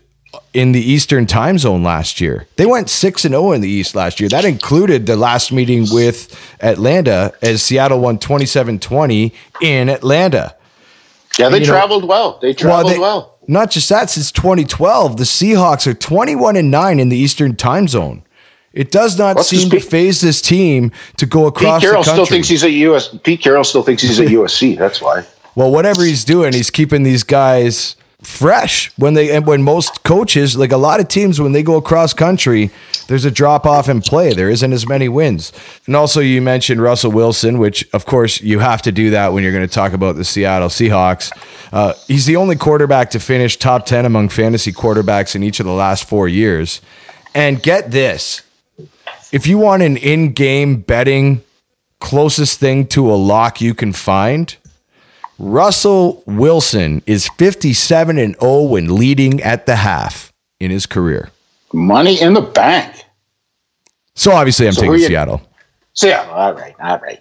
in the Eastern time zone last year. They went 6 and 0 in the East last year. That included the last meeting with Atlanta as Seattle won 27-20 in Atlanta. Yeah, they You know- traveled well. They traveled they- well. Not just that, since 2012, the Seahawks are 21 and 9 in the Eastern time zone. It does not seem to faze this team to go Pete across Carroll the country. still thinks he's at US. Pete Carroll still thinks he's at USC. That's why. Well, whatever he's doing, he's keeping these guys fresh. When they and when most coaches, like a lot of teams, when they go across country, there's a drop off in play. There isn't as many wins. And also, you mentioned Russell Wilson, which of course you have to do that when you're going to talk about the Seattle Seahawks. Uh, he's the only quarterback to finish top ten among fantasy quarterbacks in each of the last four years. And get this. If you want an in-game betting closest thing to a lock you can find, Russell Wilson is 57 and 0 when leading at the half in his career. Money in the bank. So obviously, I'm So taking who you- Seattle. Seattle. All right. All right.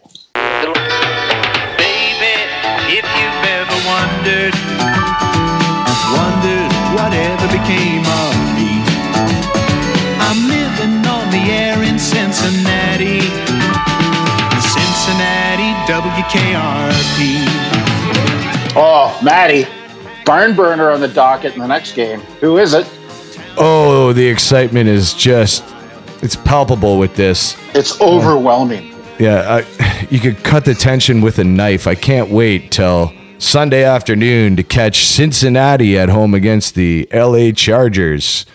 If you've ever wondered, wondered whatever became of me. I'm living on the air in Cincinnati, Cincinnati WKRP. Oh, Matty, barn burner on the docket in the next game. Who is it? Oh, the excitement is just, it's palpable with this. It's overwhelming. Yeah, I, you could cut the tension with a knife. I can't wait till Sunday afternoon to catch Cincinnati at home against the LA Chargers.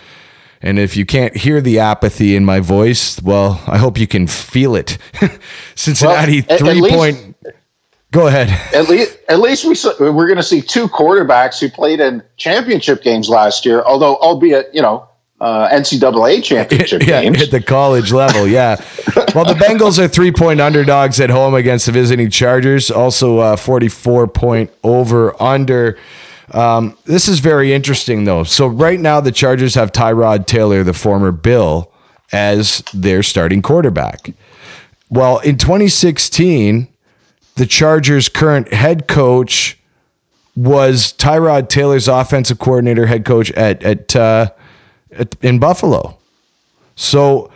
And if you can't hear the apathy in my voice, well, I hope you can feel it. Cincinnati Well, three least- point. Go ahead. At least, at least we saw, we're going to see two quarterbacks who played in championship games last year. Although, albeit you know, uh, NCAA championship yeah, games. at the college level, yeah. well, the Bengals are three point underdogs at home against the visiting Chargers. Also, uh, 44 point over under. Um, this is very interesting, though. So, right now, the Chargers have Tyrod Taylor, the former Bill, as their starting quarterback. Well, in 2016, the Chargers' current head coach was Tyrod Taylor's offensive coordinator, head coach at at, uh, at in Buffalo. So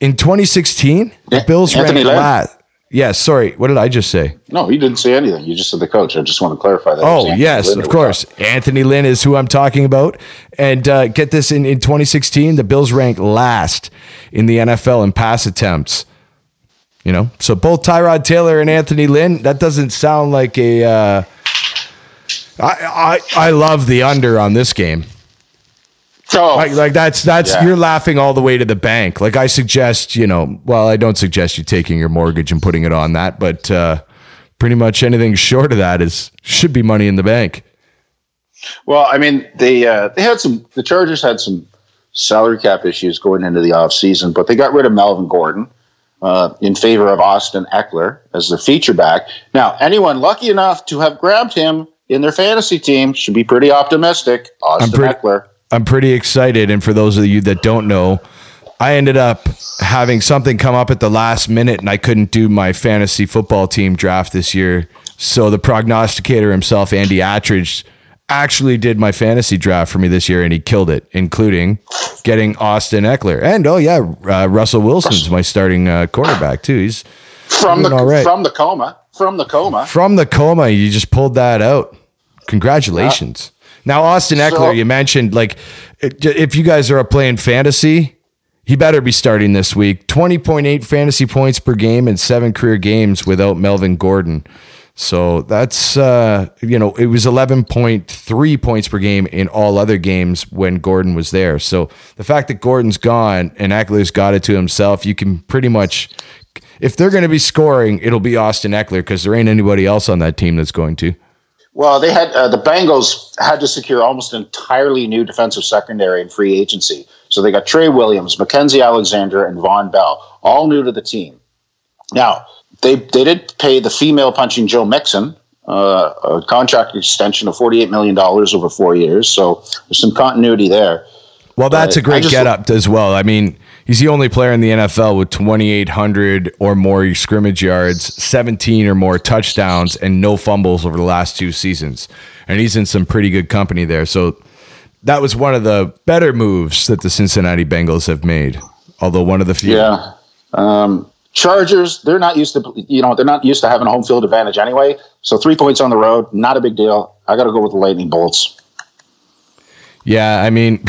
in 2016, the Bills Anthony ranked last. Yeah, sorry. What did I just say? No, you didn't say anything. You just said the coach. I just want to clarify that. Oh, yes, Lynn of course. Anthony Lynn is who I'm talking about. And uh, get this in, in 2016, the Bills ranked last in the NFL in pass attempts. You know, so both Tyrod Taylor and Anthony Lynn, that doesn't sound like a. Uh, I, I, I love the under on this game. Oh, Like, like that's that's Yeah. you're laughing all the way to the bank. Like I suggest, you know, well, I don't suggest you taking your mortgage and putting it on that, but uh, pretty much anything short of that is should be money in the bank. Well, I mean, they uh, they had some. The Chargers had some salary cap issues going into the offseason, but they got rid of Melvin Gordon uh, in favor of Austin Ekeler as the feature back. Now, anyone lucky enough to have grabbed him in their fantasy team should be pretty optimistic. Austin pretty- Ekeler. I'm pretty excited. And for those of you that don't know, I ended up having something come up at the last minute and I couldn't do my fantasy football team draft this year. So the prognosticator himself, Andy Attridge, actually did my fantasy draft for me this year and he killed it, including getting Austin Ekeler. And oh, yeah, uh, Russell Wilson's my starting uh, quarterback too. He's From the right. from the coma. From the coma. from the coma. You just pulled that out. Congratulations. Now, Austin Ekeler, So- you mentioned like if you guys are playing fantasy, he better be starting this week. 20.8 fantasy points per game in seven career games without Melvin Gordon. So that's, uh, you know, it was 11.3 points per game in all other games when Gordon was there. So the fact that Gordon's gone and Ekeler's got it to himself, you can pretty much, if they're going to be scoring, it'll be Austin Ekeler because there ain't anybody else on that team that's going to. Well, they had uh, the Bengals had to secure almost an entirely new defensive secondary in free agency. So they got Trey Williams, Mackenzie Alexander, and Vonn Bell, all new to the team. Now they they did pay the female punching Joe Mixon uh, a contract extension of forty eight million dollars over four years. So there's some continuity there. Well, that's a great get up as well. I mean, he's the only player in the NFL with 2,800 or more scrimmage yards, 17 or more touchdowns, and no fumbles over the last two seasons. And he's in some pretty good company there. So that was one of the better moves that the Cincinnati Bengals have made. Although one of the few. Yeah. Um, Chargers, they're not used to you know they're not used to having a home field advantage anyway. So three points on the road, not a big deal. I got to go with the Lightning Bolts. Yeah, I mean,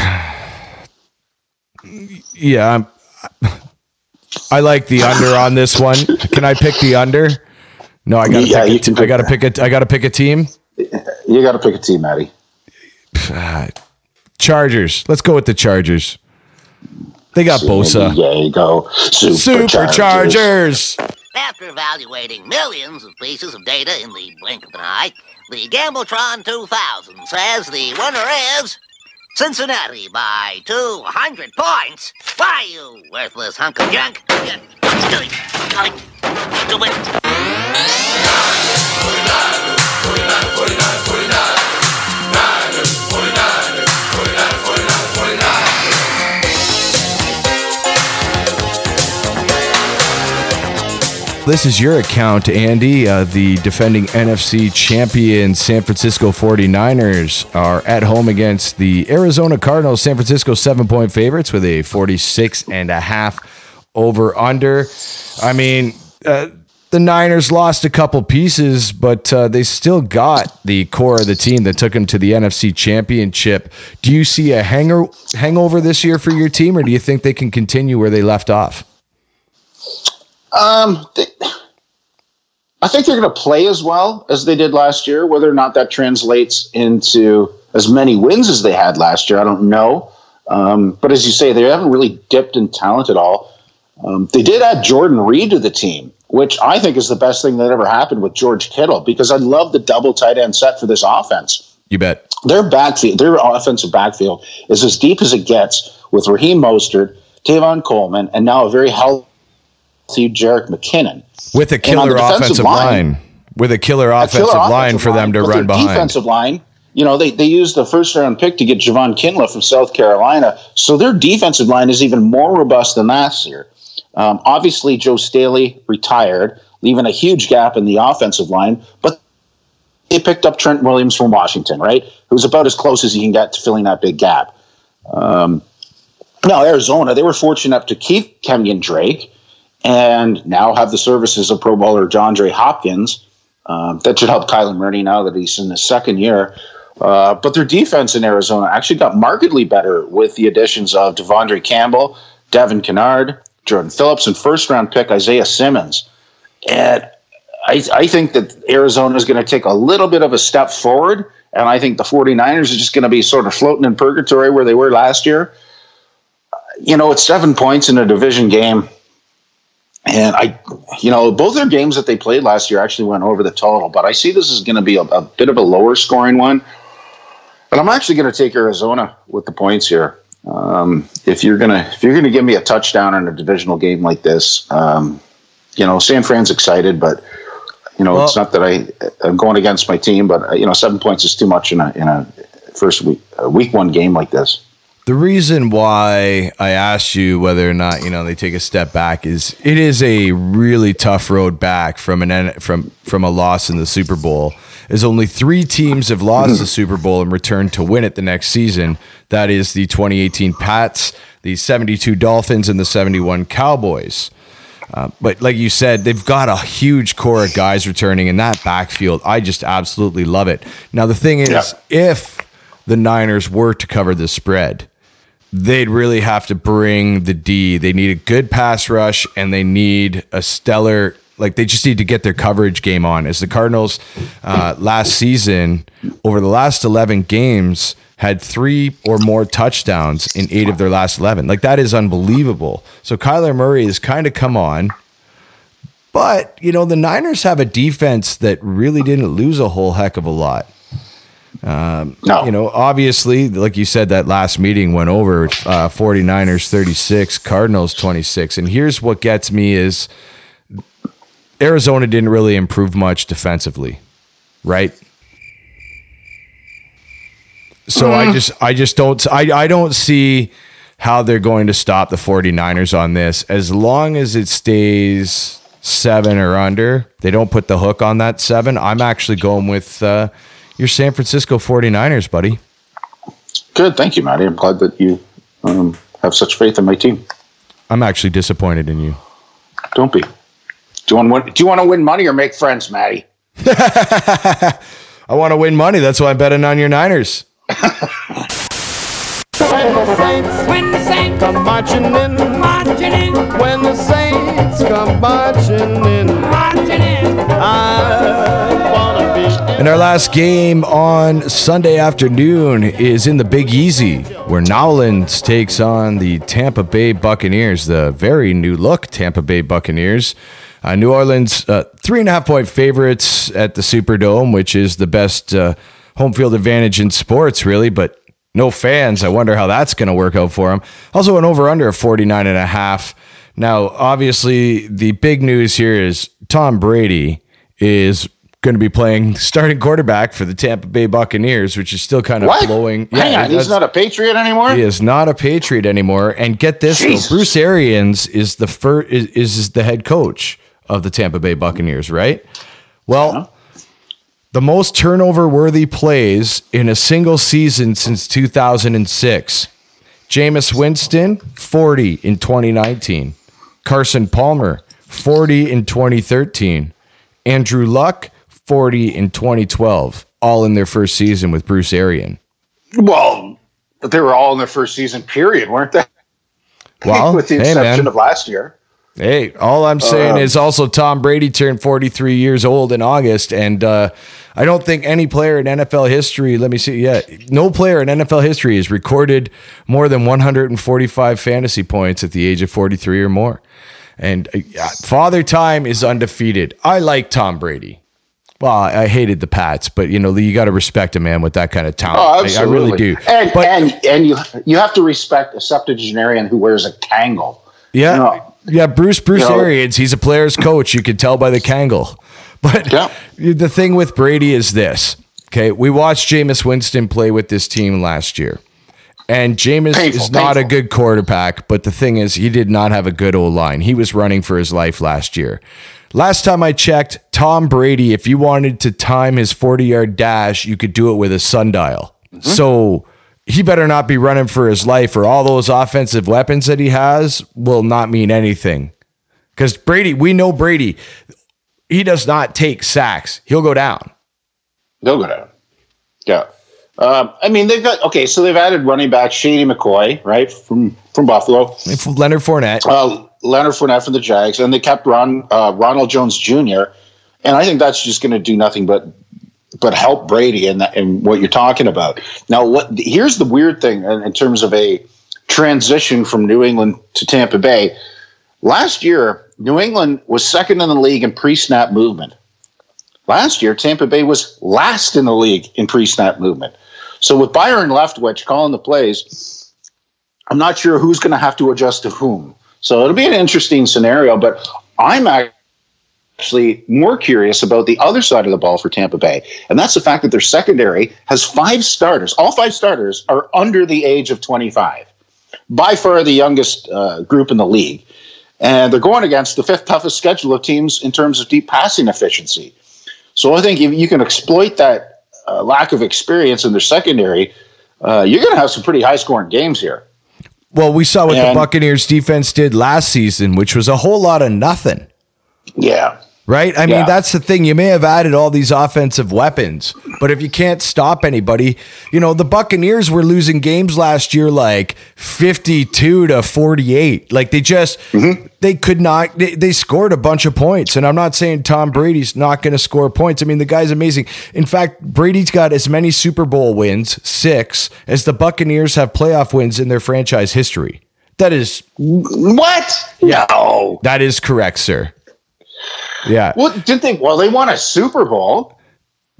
yeah, I'm, I like the under on this one. Can I pick the under? No, I gotta Yeah, you pick. A can t- I gotta pick a. I gotta pick a team. You got to pick a team, Matty. Ah, Chargers. Let's go with the Chargers. They got Bosa. There you go. Superchargers. After evaluating millions of pieces of data in the blink of an eye, the Gambletron 2000 says the winner is Cincinnati by 200 points. Why, you worthless hunk of junk? This is your account, Andy. Uh, the defending NFC champion San Francisco 49ers are at home against the Arizona Cardinals. San Francisco seven point favorites with a 46 and a half over under. I mean, uh, the Niners lost a couple pieces, but uh, they still got the core of the team that took them to the NFC championship. Do you see a hanger, hangover this year for your team, or do you think they can continue where they left off? Um, I think they're going to play as well as they did last year. Whether or not that translates into as many wins as they had last year, I don't know. Um, but as you say, they haven't really dipped in talent at all. Um, they did add Jordan Reed to the team, which I think is the best thing that ever happened with George Kittle because I love the double tight end set for this offense. You bet. Their backfield, their offensive backfield is as deep as it gets with Raheem Mostert, Tevin Coleman, and now a very healthy Jerick McKinnon. with a on killer offensive line- line, with a killer a offensive killer line for them to run behind. Defensive line, you know, they, they used the first round pick to get Javon Kinlaw from South Carolina. So their defensive line is even more robust than last year. Um, obviously, Joe Staley retired, leaving a huge gap in the offensive line, but they picked up Trent Williams from Washington, right? Who's about as close as you can get to filling that big gap. Um, Now, Arizona, they were fortunate enough to keep Kenyan Drake and now have the services of Pro Bowler John Dre Hopkins. Um, that should help Kyler Murray now that he's in his second year. Uh, but their defense in Arizona actually got markedly better with the additions of De'Vondre Campbell, Devin Kennard, Jordan Phillips, and first round pick Isaiah Simmons. And I, I think that Arizona is going to take a little bit of a step forward. And I think the 49ers are just going to be sort of floating in purgatory where they were last year. You know, it's seven points in a division game. And I, you know, both their games that they played last year actually went over the total, but I see this is going to be a, a bit of a lower scoring one. But I'm actually going to take Arizona with the points here. Um, if you're gonna if you're gonna give me a touchdown in a divisional game like this, um, you know, San Fran's excited, but you know, Well- it's not that I I'm going against my team, but uh, you know, seven points is too much in a in a first week a week one game like this. The reason why I asked you whether or not you know they take a step back is it is a really tough road back from an from from a loss in the Super Bowl. As only three teams have lost the Super Bowl and returned to win it the next season. That is the 2018 Pats, the 72 Dolphins, and the 71 Cowboys. Uh, but like you said, they've got a huge core of guys returning in that backfield. I just absolutely love it. Now the thing is, Yeah. if the Niners were to cover the spread, they'd really have to bring the D. They need a good pass rush and they need a stellar like they just need to get their coverage game on. As the Cardinals uh, last season, over the last eleven games, had three or more touchdowns in eight of their last eleven. Like that is unbelievable. So Kyler Murray has kind of come on. But, you know, the Niners have a defense that really didn't lose a whole heck of a lot. Um, You know, obviously, like you said, that last meeting went over uh, 49ers 36, Cardinals 26. And here's what gets me is Arizona didn't really improve much defensively, right? So I Mm. just I just don't I, I don't see how they're going to stop the 49ers on this as long as it stays seven or under. They don't put the hook on that seven. I'm actually going with uh, your San Francisco 49ers, buddy. Good, thank you, Matty. I'm glad that you um, have such faith in my team. I'm actually disappointed in you. Don't be. Do you want to win, do you want to win money or make friends, Matty? I want to win money. That's why I'm betting on your Niners. When the Saints, when the Saints come marching in, marching in. When the Saints come marching in, marching in. I wanna be. And our last game on Sunday afternoon is in the Big Easy, where Nowlands takes on the Tampa Bay Buccaneers, the very new look Tampa Bay Buccaneers. Uh, new Orleans, uh, three and a half point favorites at the Superdome, which is the best uh, home field advantage in sports, really, but no fans. I wonder how that's going to work out for them. Also, an over under of 49 and a half. Now, obviously, the big news here is Tom Brady is going to be playing starting quarterback for the Tampa Bay Buccaneers, which is still kind of What? blowing. Hang on, he's not a Patriot anymore? he is not a Patriot anymore. And get this, though, Bruce Arians is the first is, is the head coach of the Tampa Bay Buccaneers, right? Well, uh-huh. the most turnover worthy plays in a single season since 2006. Jameis Winston, 40 in 2019. Carson Palmer, 40 in 2013. Andrew Luck, 40 in 2012, all in their first season with Bruce Arian. Well, but they were all in their first season period, weren't they? Well, with the hey, exception man. of last year. Hey, all I'm saying Um, is also Tom Brady turned 43 years old in August, and uh, I don't think any player in NFL history. Let me see. Yeah, no player in NFL history has recorded more than 145 fantasy points at the age of 43 or more. And uh, Father Time is undefeated. I like Tom Brady. Well, I hated the Pats, but you know you got to respect a man with that kind of talent. Oh, Like, I really do. And and and you you have to respect a septuagenarian who wears a Kangol. Yeah, You know, yeah. Bruce Bruce you know- Arians, he's a player's coach. You can tell by the Kangol. But the thing with Brady is this. Okay, we watched Jameis Winston play with this team last year. And Jameis Painful, is not a good quarterback, but the thing is, he did not have a good old line. He was running for his life last year. Last time I checked, Tom Brady, if you wanted to time his 40 yard dash, you could do it with a sundial. So he better not be running for his life, or all those offensive weapons that he has will not mean anything. Because Brady, we know Brady, he does not take sacks. He'll go down. They'll go down. Yeah. Um, I mean, they've got okay. So they've added running back Shady McCoy, right from from Buffalo. Leonard Fournette. Uh, Leonard Fournette from the Jags, and they kept Ron uh, Ronald Jones Jr. And I think that's just going to do nothing but but help Brady and and what you're talking about. Now, what here's the weird thing in, in terms of a transition from New England to Tampa Bay. Last year, New England was second in the league in pre-snap movement. Last year, Tampa Bay was last in the league in pre-snap movement. So with Byron Leftwich calling the plays, I'm not sure who's going to have to adjust to whom. So it'll be an interesting scenario, but I'm actually more curious about the other side of the ball for Tampa Bay. And that's the fact that their secondary has five starters. All five starters are under the age of 25, by far the youngest uh, group in the league. And they're going against the fifth toughest schedule of teams in terms of deep passing efficiency. So I think if you can exploit that uh, lack of experience in their secondary, uh, you're going to have some pretty high scoring games here. Well, we saw what And- the Buccaneers defense did last season, which was a whole lot of nothing. Yeah. Right? I Yeah. mean, that's the thing. You may have added all these offensive weapons, but if you can't stop anybody, you know, the Buccaneers were losing games last year like 52 to 48. Like they just, mm-hmm. they could not, they, they scored a bunch of points. And I'm not saying Tom Brady's not going to score points. I mean, the guy's amazing. In fact, Brady's got as many Super Bowl wins, six, as the Buccaneers have playoff wins in their franchise history. That is what? No. That is correct, sir. Yeah. Well, didn't they? Well, they won a Super Bowl.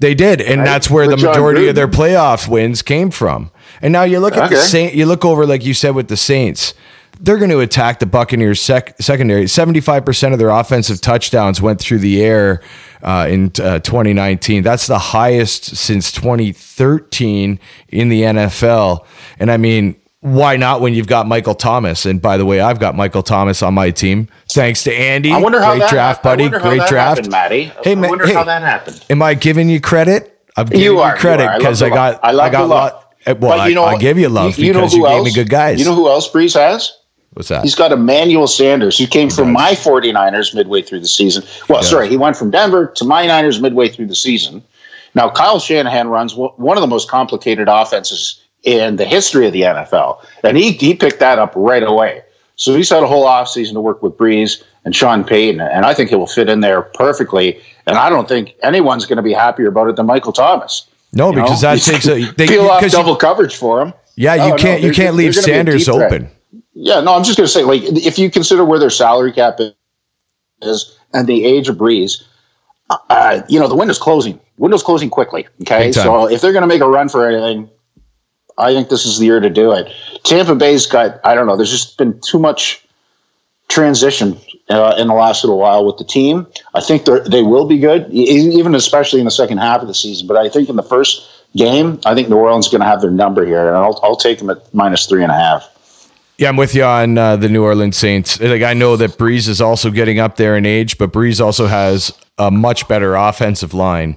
They did, and Right? that's where With the John majority of their playoff wins came from. And now you look at the Saint, you look over like you said with the Saints. They're going to attack the Buccaneers sec- secondary. Seventy-five percent of their offensive touchdowns went through the air uh, in uh, 2019. That's the highest since 2013 in the NFL. And I mean, why not when you've got Michael Thomas? And by the way, I've got Michael Thomas on my team. Thanks to Andy. I wonder how Great that draft, buddy. wonder how Great that draft. happened, Matty. Hey, I man, wonder hey. how that happened. Am I giving you credit? I'm giving You you, are, you credit are. I because I got. I love I got lot. love. Eh, well, But you know, I, I gave you love you know because who you, gave else? me good guys. You know who else Brees has? What's that? He's got Emmanuel Sanders, who came from my 49ers midway through the season. Well, does. sorry, he went from Denver to my Niners midway through the season. Now, Kyle Shanahan runs one of the most complicated offenses in the history of the NFL, and he, he picked that up right away. So he's had a whole offseason to work with Brees and Sean Payton, and I think he will fit in there perfectly. And I don't think anyone's going to be happier about it than Michael Thomas. No, You know? because that takes a they, peel off because you- double coverage for him. yeah, you Oh, can't you can't leave they're gonna be a Sanders open. Yeah, no, I'm just going to say, like, if you consider where their salary cap is and the age of Brees, uh, you know, the window's closing. Window's closing quickly. Okay, so if they're going to make a run for anything, I think this is the year to do it. Tampa Bay's got, I don't know, there's just been too much transition uh, in the last little while with the team. I think they will be good, even especially in the second half of the season. But I think in the first game, I think New Orleans is going to have their number here, and I'll, I'll take them at minus three and a half. Yeah, I'm with you on uh, the New Orleans Saints. Like I know that Brees is also getting up there in age, but Brees also has a much better offensive line.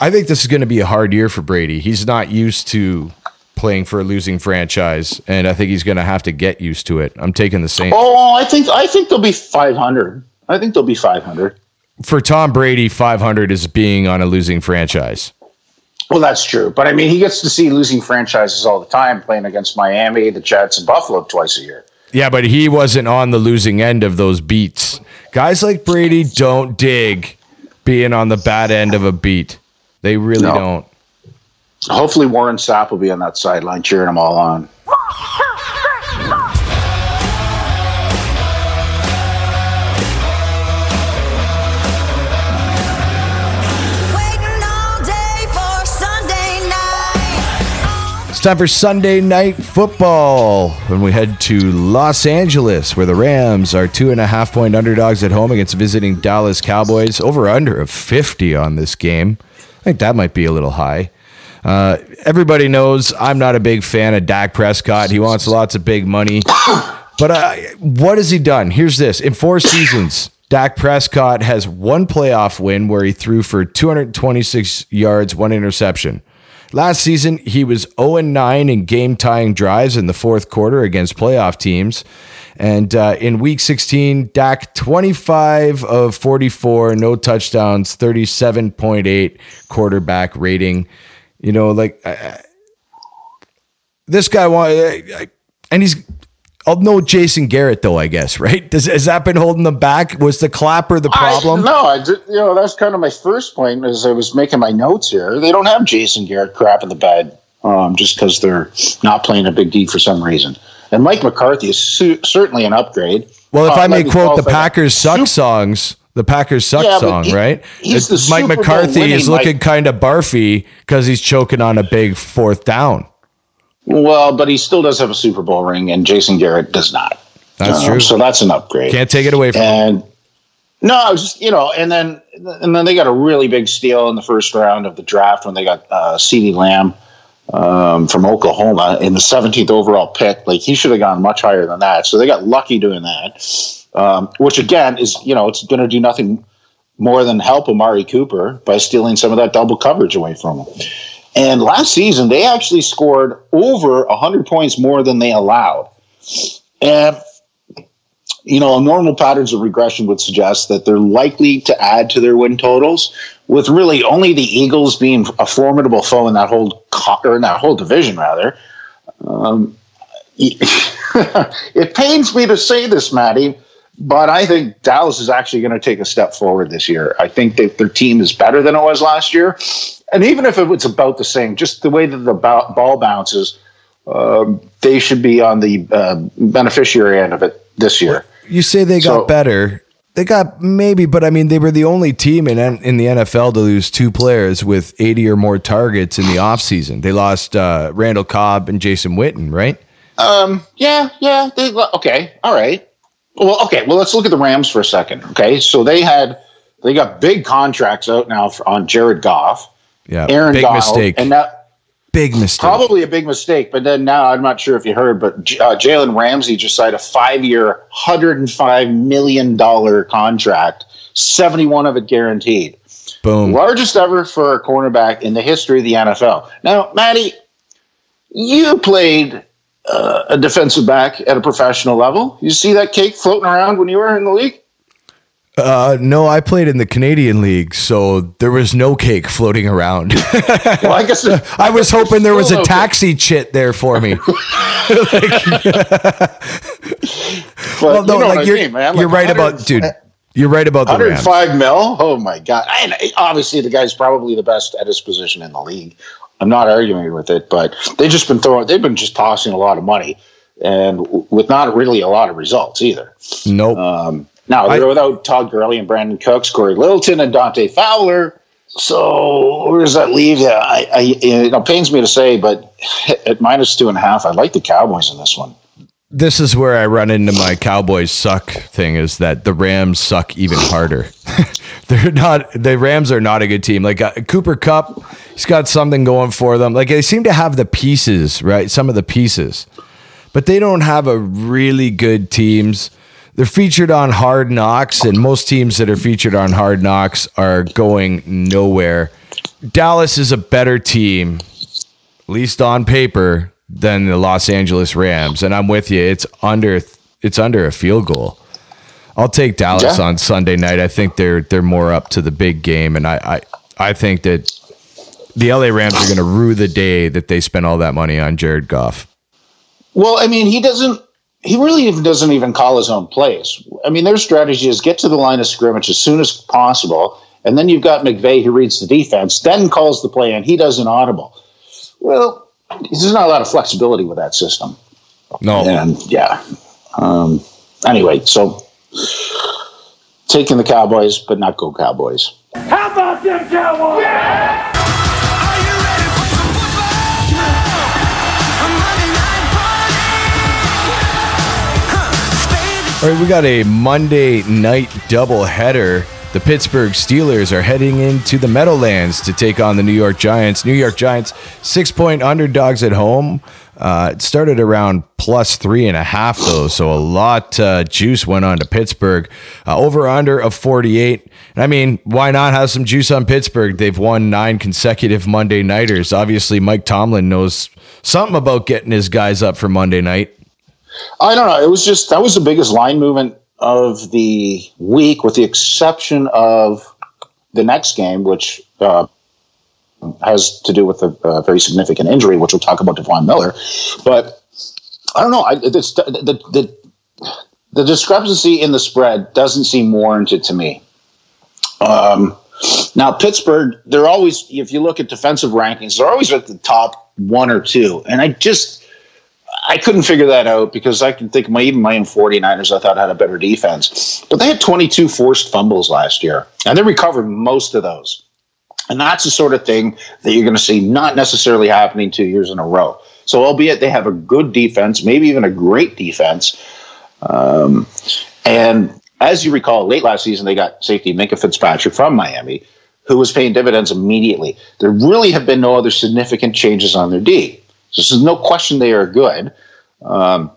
I think this is going to be a hard year for Brady. He's not used to playing for a losing franchise, and I think he's going to have to get used to it. I'm taking the Saints. Oh, I think I think they'll be 500. I think they'll be 500. For Tom Brady, 500 is being on a losing franchise. Well, that's true, but I mean, he gets to see losing franchises all the time, playing against Miami, the Jets, and Buffalo twice a year. Yeah, but he wasn't on the losing end of those beats. Guys like Brady don't dig being on the bad end of a beat. They really No. don't. Hopefully, Warren Sapp will be on that sideline cheering them all on. It's time for Sunday night football when we head to Los Angeles, where the Rams are two and a half point underdogs at home against visiting Dallas Cowboys. Over under of 50 on this game. I think that might be a little high. Uh, everybody knows I'm not a big fan of Dak Prescott. He wants lots of big money. But uh, what has he done? Here's this in four seasons, Dak Prescott has one playoff win where he threw for 226 yards, one interception. Last season, he was 0 9 in game tying drives in the fourth quarter against playoff teams. And uh, in week 16, Dak 25 of 44, no touchdowns, 37.8 quarterback rating. You know, like uh, this guy want, uh, and he's. I'll know Jason Garrett though. I guess right. Does has that been holding them back? Was the clapper the problem? I, no, I did, you know that's kind of my first point as I was making my notes here. They don't have Jason Garrett crap in the bed um, just because they're not playing a big D for some reason. And Mike McCarthy is su- certainly an upgrade. Well, if Uh, I may quote the. Packers suck songs, the Packers suck Yeah, song, he- right? Mike McCarthy is looking kind of barfy because he's choking on a big fourth down. Well, but he still does have a Super Bowl ring, and Jason Garrett does not. That's Um, true. So that's an upgrade. Can't take it away from him. no, I was just you know, and then and then they got a really big steal in the first round of the draft when they got uh, CeeDee Lamb um, from Oklahoma in the 17th overall pick. Like he should have gone much higher than that. So they got lucky doing that, um, which again is you know it's going to do nothing more than help Amari Cooper by stealing some of that double coverage away from him. And last season, they actually scored over 100 points more than they allowed. And, you know, normal patterns of regression would suggest that they're likely to add to their win totals, with really only the Eagles being a formidable foe in that whole, co- or in that whole division, rather. Um, it pains me to say this, Maddie, but I think Dallas is actually going to take a step forward this year. I think that their team is better than it was last year. And even if it was about the same, just the way that the ball bounces, um, they should be on the uh, beneficiary end of it this year. You say they got So- better. They got maybe, but I mean, they were the only team in in the NFL to lose two players with 80 or more targets in the offseason. They lost uh, Randall Cobb and Jason Witten, right? Um, yeah, yeah. They, okay, all right. Well, okay. Well, let's look at the Rams for a second. Okay, so they had they got big contracts out now for, on Jared Goff, Yeah, Aaron big Donald, mistake. and now big mistake. Probably a big mistake, but then now I'm not sure if you heard, but J- uh, Jalen Ramsey just signed a five-year, hundred and five million dollar contract, seventy-one of it guaranteed, Boom. largest ever for a cornerback in the history of the NFL. Now, Maddie, you played uh, a defensive back at a professional level. You see that cake floating around when you were in the league? Uh, no, I played in the Canadian League, so there was no cake floating around. Well, I guess I was hoping there was a taxi chit there for me. But well, you no, know like what I you're, mean, man. you're right about, dude. You're right about the Rams. 105 mil. Oh my god! And obviously, the guy's probably the best at his position in the league. I'm not arguing with it, but they've just been throwing. They've been just tossing a lot of money, and with not really a lot of results either. Nope. Um, now they're without Todd Gurley and Brandin Cooks, Cory Littleton, and Dante Fowler. So where does that leave you? I, I, it know, pains me to say, but at minus two and a half, I like the Cowboys in this one. This is where I run into my Cowboys suck thing is that the Rams suck even harder. They're not the Rams are not a good team. Like uh, Cooper Kupp, he's got something going for them. Like they seem to have the pieces, right? Some of the pieces. But they don't have a really good teams. They're featured on Hard Knocks and most teams that are featured on Hard Knocks are going nowhere. Dallas is a better team at least on paper, than the Los Angeles Rams. And I'm with you. It's under it's under a field goal. I'll take Dallas Yeah. on Sunday night. I think they're they're more up to the big game, and I I, I think that the LA Rams are going to rue the day that they spent all that money on Jared Goff. Well, I mean, he doesn't. He really even doesn't even call his own plays. I mean, their strategy is get to the line of scrimmage as soon as possible, and then you've got McVay who reads the defense, then calls the play, and he does an audible. Well, there's not a lot of flexibility with that system. No, and yeah. Um, anyway, so taking the Cowboys, but not go Cowboys. How about them Cowboys? Yeah! All right, we got a Monday night doubleheader. The Pittsburgh Steelers are heading into the Meadowlands to take on the New York Giants. New York Giants, six point underdogs at home. Uh, it started around plus three and a half, though, so a lot uh, juice went on to Pittsburgh. Uh, over under of 48. And I mean, why not have some juice on Pittsburgh? They've won nine consecutive Monday Nighters. Obviously, Mike Tomlin knows something about getting his guys up for Monday night. I don't know. It was just that was the biggest line movement of the week, with the exception of the next game, which uh, has to do with a, a, very significant injury, which we'll talk about Devon Miller. But I don't know. I, the, the, the, the discrepancy in the spread doesn't seem warranted to me. Um, now, Pittsburgh, they're always, if you look at defensive rankings, they're always at the top one or two. And I just, I couldn't figure that out because I can think my even my own 49ers I thought had a better defense. But they had 22 forced fumbles last year, and they recovered most of those. And that's the sort of thing that you're going to see not necessarily happening two years in a row. So, albeit they have a good defense, maybe even a great defense. Um, and as you recall, late last season, they got safety Minkah Fitzpatrick from Miami, who was paying dividends immediately. There really have been no other significant changes on their D. So, there's no question they are good. Um,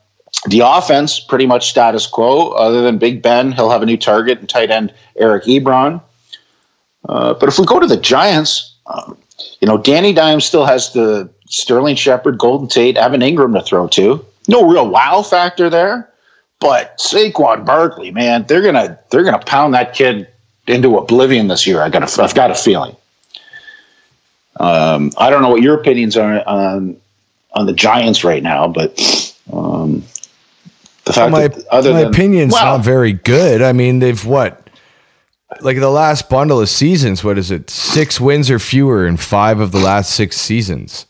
the offense, pretty much status quo, other than Big Ben. He'll have a new target and tight end Eric Ebron. Uh, but if we go to the Giants, um, you know, Danny Dimes still has the Sterling Shepard, Golden Tate, Evan Engram to throw to. No real wow factor there, but Saquon Barkley, man, they're gonna they're gonna pound that kid into oblivion this year. I got a, I've got a feeling. Um, I don't know what your opinions are on on the Giants right now, but um, the fact well, my, that other my than, opinion's well, not very good. I mean, they've what like the last bundle of seasons, what is it? Six wins or fewer in five of the last six seasons.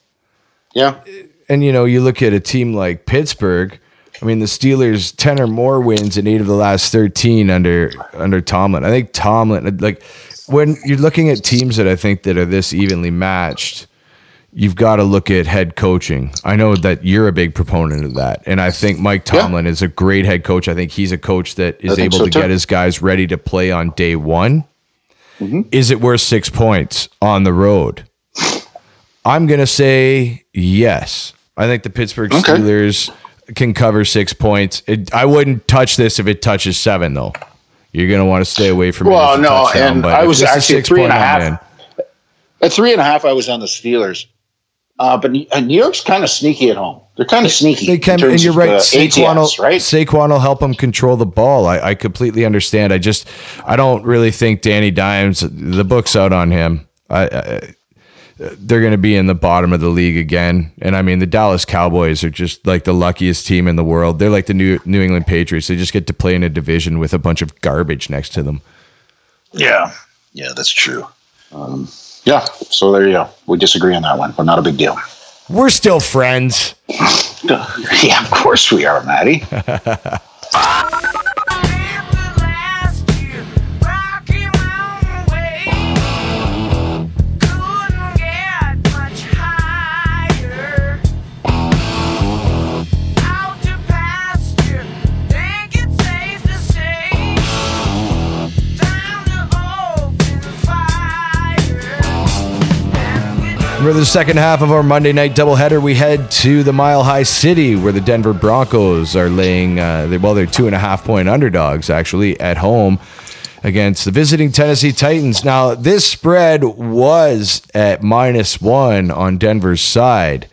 Yeah. And you know, you look at a team like Pittsburgh. I mean, the Steelers ten or more wins in eight of the last thirteen under under Tomlin. I think Tomlin, like when you're looking at teams that I think that are this evenly matched, you've got to look at head coaching. I know that you're a big proponent of that. And I think Mike Tomlin yeah. is a great head coach. I think he's a coach that is able so to too. get his guys ready to play on day one. Mm-hmm. Is it worth six points on the road? I'm going to say yes. I think the Pittsburgh okay. Steelers can cover six points. It, I wouldn't touch this if it touches seven, though. You're going to want to stay away from well, it. Well, no, and I was actually three and a half. At three and a half, I was on the Steelers. Uh, but New York's kind of sneaky at home. They're kind of sneaky. They can, and you're right. Saquon, ATS, will, right. Saquon will help them control the ball. I, I completely understand. I just, I don't really think Danny Dimes. The book's out on him. I, I they're going to be in the bottom of the league again. And I mean, the Dallas Cowboys are just like the luckiest team in the world. They're like the New New England Patriots. They just get to play in a division with a bunch of garbage next to them. Yeah, yeah, that's true. Um, yeah, so there you go. We disagree on that one, but not a big deal. We're still friends. yeah, of course we are, Maddie. For the second half of our Monday night doubleheader, we head to the Mile High City where the Denver Broncos are laying, uh, they, well, they're two and a half point underdogs actually at home against the visiting Tennessee Titans. Now, this spread was at minus one on Denver's side.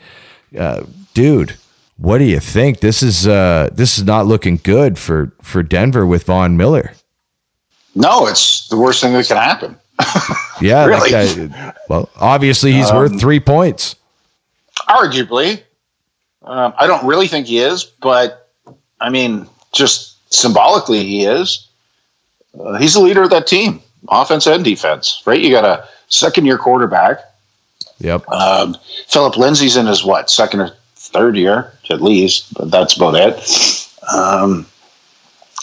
Uh, dude, what do you think? This is uh, this is not looking good for for Denver with Von Miller. No, it's the worst thing that can happen. Yeah, really? Guy, well, obviously he's um, worth three points. Arguably, um, I don't really think he is, but I mean, just symbolically, he is. Uh, he's the leader of that team, offense and defense. Right? You got a second-year quarterback. Yep. Um, Phillip Lindsay's in his what second or third year at least, but that's about it. Um,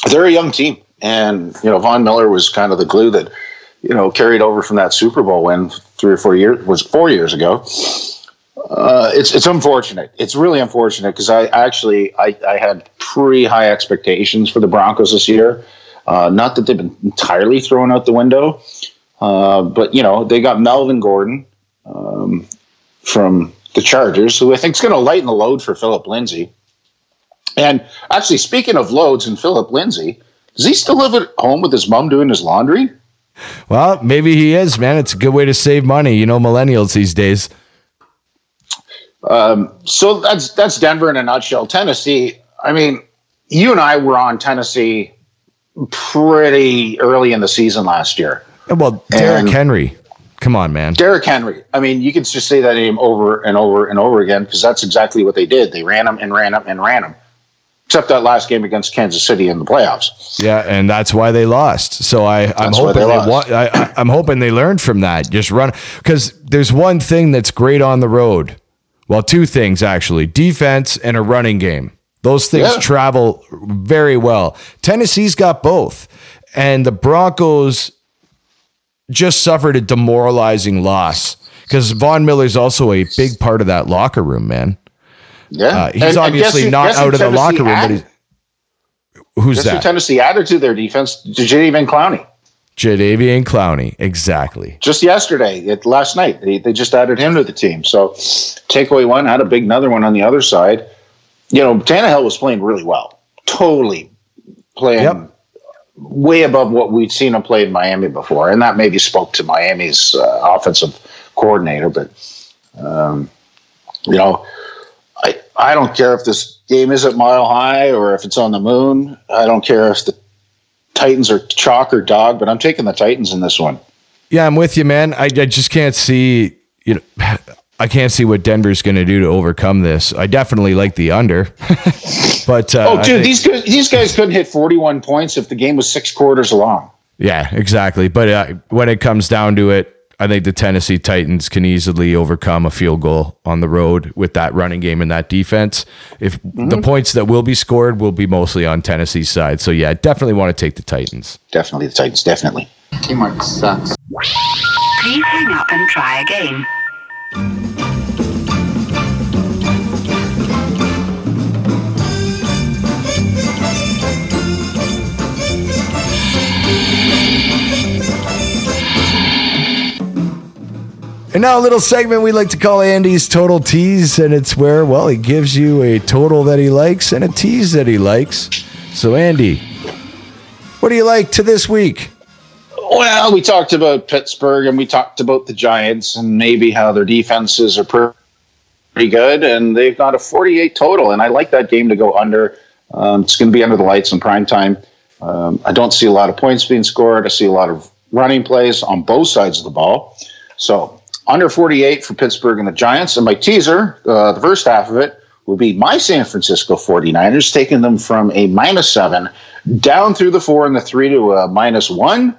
they're a young team, and you know Von Miller was kind of the glue that you know, carried over from that Super Bowl win three or four years was four years ago. Uh, it's it's unfortunate. It's really unfortunate because I actually I, I had pretty high expectations for the Broncos this year. Uh, not that they've been entirely thrown out the window, uh, but you know they got Melvin Gordon um, from the Chargers, who I think is going to lighten the load for Phillip Lindsay. And actually, speaking of loads and Phillip Lindsay, does he still live at home with his mom doing his laundry? Well, maybe he is, man. It's a good way to save money. You know, millennials these days. Um, so that's that's Denver in a nutshell. Tennessee. I mean, you and I were on Tennessee pretty early in the season last year. Well, Derrick And- Henry. Come on, man. Derrick Henry. I mean, you can just say that name over and over and over again because that's exactly what they did. They ran him and ran him and ran him. Except that last game against Kansas City in the playoffs. Yeah, and that's why they lost. So I, I'm hoping they they, wa- I, I'm hoping they learned from that. Just run because there's one thing that's great on the road. Well, two things actually: defense and a running game. Those things Yeah. travel very well. Tennessee's got both, and the Broncos just suffered a demoralizing loss because Von Miller's also a big part of that locker room, man. Yeah, Uh, he's And- and obviously who- not out of the locker room, but added? he's who's Guess who that? Tennessee added to their defense? Jadeveon Clowney. Jadeveon Clowney, exactly. Just yesterday, it, last night, they, they just added him to the team. So takeaway one, had a big another one on the other side. You know, Tannehill was playing really well. Totally playing way above what we'd seen him play in Miami before. And that maybe spoke to Miami's uh, offensive coordinator. But, um, you know, I, don't care if this game is at Mile High or if it's on the moon. I don't care if the Titans are chalk or dog, but I'm taking the Titans in this one. Yeah, I'm with you, man. I, I just can't see, you know, I can't see what Denver's going to do to overcome this. I definitely like the under, but uh, oh, dude, think- these guys, these guys couldn't hit 41 points if the game was six quarters long. yeah, exactly. But uh, when it comes down to it, I think the Tennessee Titans can easily overcome a field goal on the road with that running game and that defense. If Mm-hmm. the points that will be scored will be mostly on Tennessee's side, so yeah, definitely want to take the Titans. Definitely the Titans. Definitely. Teamwork sucks. Please hang up and try again. And now a little segment we like to call Andy's Total Tease, and it's where, well, he gives you a total that he likes and a tease that he likes. So, Andy, what do you like to this week? Well, we talked about Pittsburgh and we talked about the Giants and maybe how their defenses are pretty good, and they've got a 48 total. And I like that game to go under. Um, it's going to be under the lights in prime time. Um, I don't see a lot of points being scored. I see a lot of running plays on both sides of the ball. So under 48 for Pittsburgh and the Giants. And my teaser, uh, the first half of it, will be my San Francisco 49ers, taking them from a minus seven down through the four and the three to a minus one.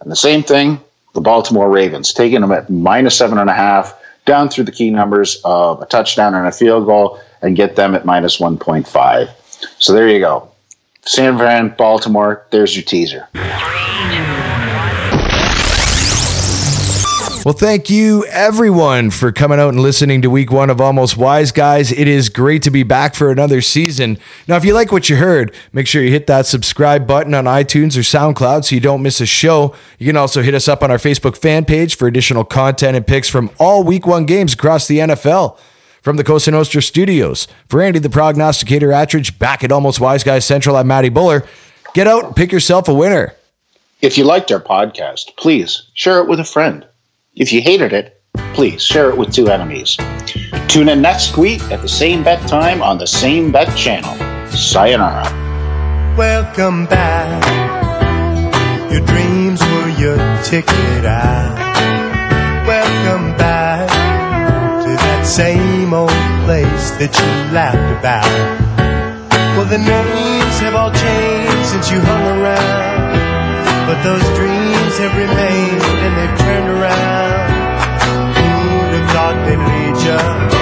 And the same thing, the Baltimore Ravens, taking them at minus seven and a half down through the key numbers of a touchdown and a field goal and get them at minus 1.5. So there you go. San Fran, Baltimore, there's your teaser. Well, thank you everyone for coming out and listening to week one of Almost Wise Guys. It is great to be back for another season. Now, if you like what you heard, make sure you hit that subscribe button on iTunes or SoundCloud so you don't miss a show. You can also hit us up on our Facebook fan page for additional content and picks from all week one games across the NFL. From the Cosa Nostra studios, for Andy the Prognosticator Attridge, back at Almost Wise Guys Central, I'm Matty Buller. Get out and pick yourself a winner. If you liked our podcast, please share it with a friend. If you hated it, please share it with two enemies. Tune in next week at the same bet time on the same bet channel. Sayonara. Welcome back. Your dreams were your ticket out. Welcome back to that same old place that you laughed about. Well, the names have all changed since you hung around, but those dreams have remained and they've turned around. They'd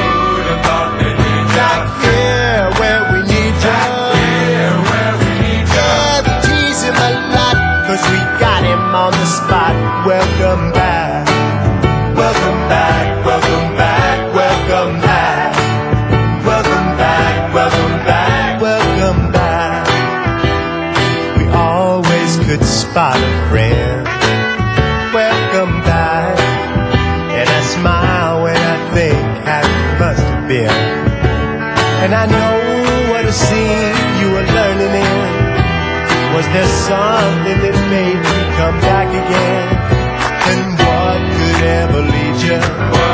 there something that made me come back again? And what could ever lead you?